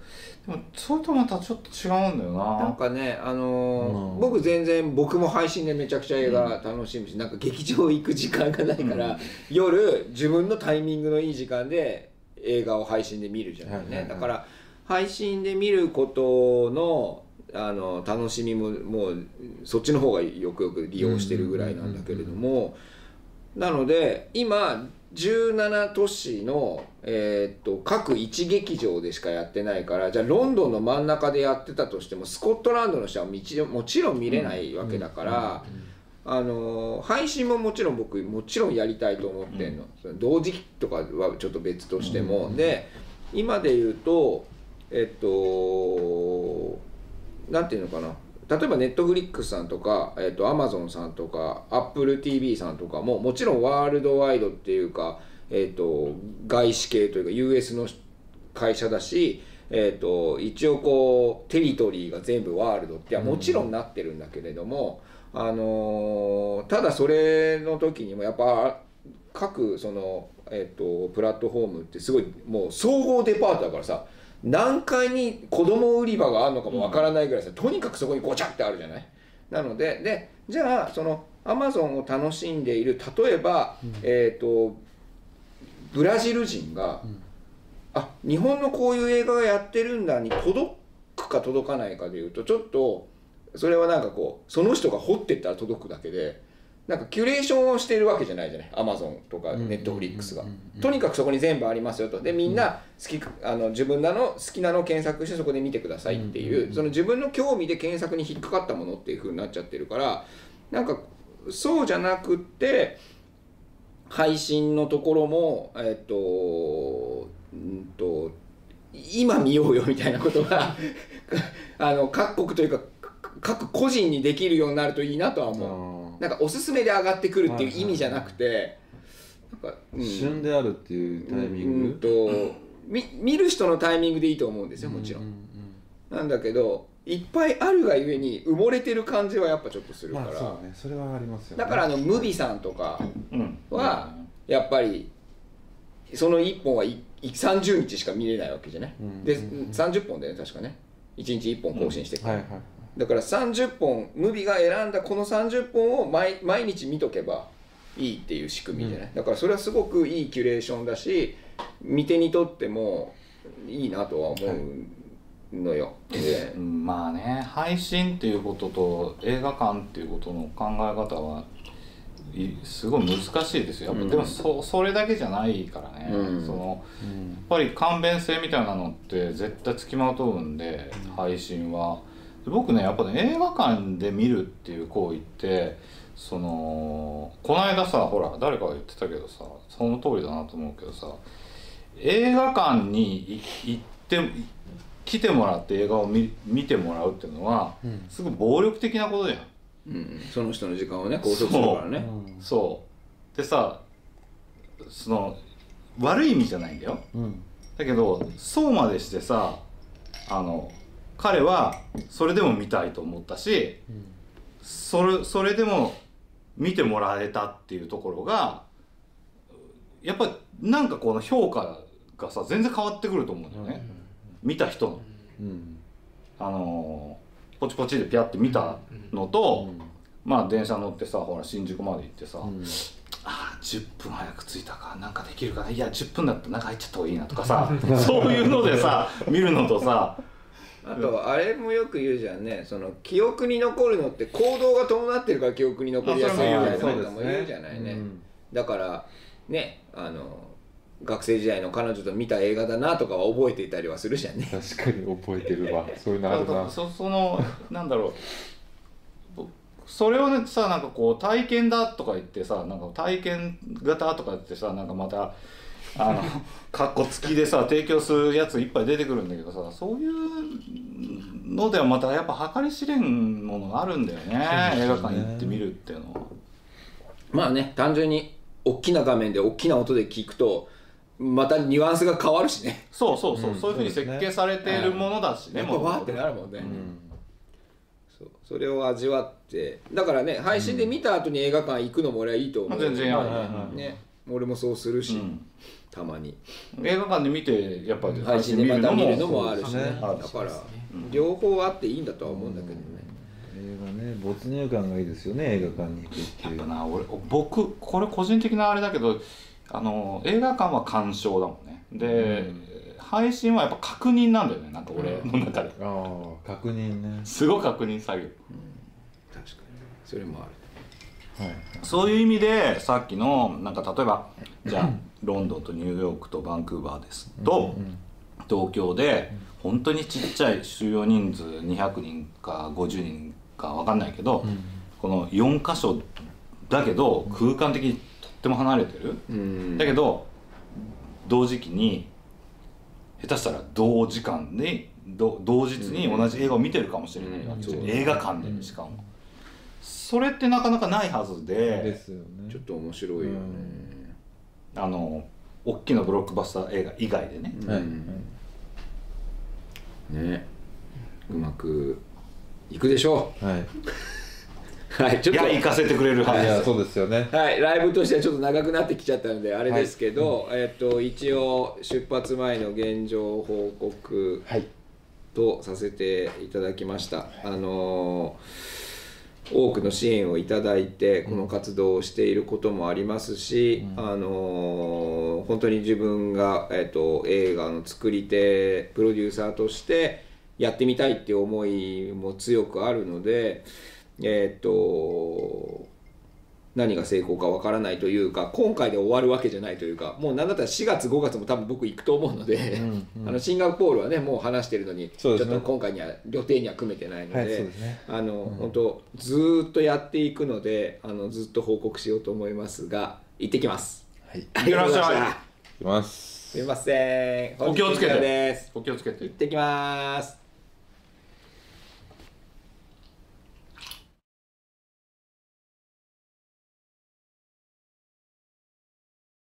それとまたちょっと違うんだよな。んなかねあのーうん。僕全然僕も配信でめちゃくちゃ映画楽しむし、なんか劇場行く時間がないから、うん。夜自分のタイミングのいい時間で映画を配信で見るじゃないね、はいはいはい。だから配信で見ることのあの楽しみももうそっちの方がよくよく利用してるぐらいなんだけれども、なので今17都市の、えーっと各1劇場でしかやってないからじゃあロンドンの真ん中でやってたとしてもスコットランドの人はもちろんもちろん見れないわけだから、あの配信ももちろん僕もちろんやりたいと思ってんの、その同時期とかはちょっと別としても、で今で言うとえっとなんていうのかな例えばネットフリックスさんとか、えっと、アマゾンさんとかアップル TV さんとかももちろんワールドワイドっていうか、えっと、外資系というか US の会社だし、えっと、一応こうテリトリーが全部ワールドってはもちろんなってるんだけれども、あのただそれの時にもやっぱ各その、えっと、プラットフォームってすごいもう総合デパートだからさ何階に子供売り場があるのかもわからないぐらいさ、とにかくそこにごちゃってあるじゃない？なのででじゃあそのアマゾンを楽しんでいる例えば、えっ、とブラジル人が、あ日本のこういう映画がやってるんだに届くか届かないかでいうとちょっとそれはなんかこうその人が掘ってったら届くだけでなんかキュレーションをしてるわけじゃないじゃない？アマゾンとかネットフリックスが。とにかくそこに全部ありますよと。でみんな好きあの自分らの好きなのを検索してそこで見てくださいっていう,、その自分の興味で検索に引っかかったものっていう風になっちゃってるからなんかそうじゃなくって配信のところもえっとうんと今見ようよみたいなことが あの各国というか各個人にできるようになるといいなとは思う。なんかおすすめで上がってくるっていう意味じゃなくて、なんか、うん。旬であるっていうタイミンうんグとみ見る人のタイミングでいいと思うんですよもちろん。ううなんだけどいっぱいあるがゆえに埋もれてる感じはやっぱちょっとするから、まあそうね。それはありますよね。だからあのムビさんとかうん。はやっぱりその1本はいい30日しか見れないわけじゃない、うんでうんうん。30本だよね確かね。1日1本更新してくる、はいはいだから30本ムビが選んだこの30本を毎毎日見とけばいいっていう仕組みじゃない、だからそれはすごくいいキュレーションだし見手にとってもいいなとは思うのよ、でうんまあね配信っていうことと映画館っていうことの考え方はいすごい難しいですよ。やっぱ、うん。でもそそれだけじゃないからね、うん。そのうん。やっぱり簡便性みたいなのって絶対つきまとうんで配信は。で僕ねやっぱね映画館で見るっていう行為ってそのこの間さほら誰かが言ってたけどさその通りだなと思うけどさ映画館にい行って来てもらって映画を見見てもらうっていうのはうん。すごい暴力的なことじゃん。うん、その人の時間をね拘束するからね。そう。でさその悪い意味じゃないんだよ。うん。だけどそうまでしてさあの彼はそれでも見たいと思ったしそれそれでも見てもらえたっていうところがやっぱりなんかこの評価がさ全然変わってくると思うんだよね、見た人の。うん。あのーポチポチでピャって見たのと、まあ電車乗ってさほら新宿まで行ってさ、うん。ああ10分早く着いたかなんかできるかないや10分だったら中入っちゃった方がいいなとかさ そういうのでさ見るのとさあとあれもよく言うじゃんね。その記憶に残るのって行動が伴ってるから記憶に残りやすいみたいなあそれなんかも言うじゃないね、だからねあの学生時代の彼女と見た映画だなとかは覚えていたりはするじゃんね。確かに覚えてるわ。そういうのあるな。そそのなんだろう。ぼそれをねさなんかこう体験だとか言ってさなんか体験型とか言ってさなんかまたあのかっこつきでさ提供するやついっぱい出てくるんだけどさそういうのではまたやっぱ計り知れんものがあるんだよねね。映画館行ってみるっていうのは。まあね単純に大きな画面で大きな音で聞くとまたニュアンスが変わるしね。そうそうそう、うん。そういうふうに設計されているものだしね、もうわーってなるもんね、うん。そうそれを味わって。だからね配信で見た後に映画館行くのも俺はいいと思う、全然あるはいはいはいね俺もそうするし、うんたまに。映画館で見てやっぱり配信でまた見るのもあるしね。ね。だから両方あっていいんだとは思うんだけどね、映画ね没入感がいいですよね映画館に行くってやっいうぱな俺僕これ個人的なあれだけどあの映画館は鑑賞だもんね。で、配信はやっぱ確認なんだよねなんか俺の中で、ああ確認ね。すごい確認作業確かに。それもある。はい。そういう意味でさっきのなんか例えばじゃあ ロンドンとニューヨークとバンクーバーですと、東京で本当にちっちゃい収容人数200人か50人か分かんないけど、この4箇所だけど空間的にとっても離れてる、うん。だけど同時期に下手したら同時間でど同日に同じ映画を見てるかもしれないわけで、うん。映画館でしかも、それってなかなかないはずでですよね。ちょっと面白いよね、あの大きなブロックバスター映画以外でね、うん。はい。ね。うまくいくでしょはい、う はいちょっと。いや行かせてくれるはず。そうですよね。はい、ライブとしてはちょっと長くなってきちゃったのであれですけど、えっと一応出発前の現状報告はい。とさせていただきました。あのー多くの支援をいただいてこの活動をしていることもありますし、あのー本当に自分が、えっと映画の作り手プロデューサーとしてやってみたいっていう思いも強くあるので、えっと何が成功かわからないというか今回で終わるわけじゃないというかもう何だったら4月5月も多分僕行くと思うので、あのシンガポールはねもう話してるのに、ちょっと今回には予定には組めてないので,、はいですね。あの、本当ずーっとやっていくのであのずっと報告しようと思いますが行ってきます。はい。ありがとうございましたいってらっしゃいきます。すいません。お気をつけて。お気をつけて。行ってきます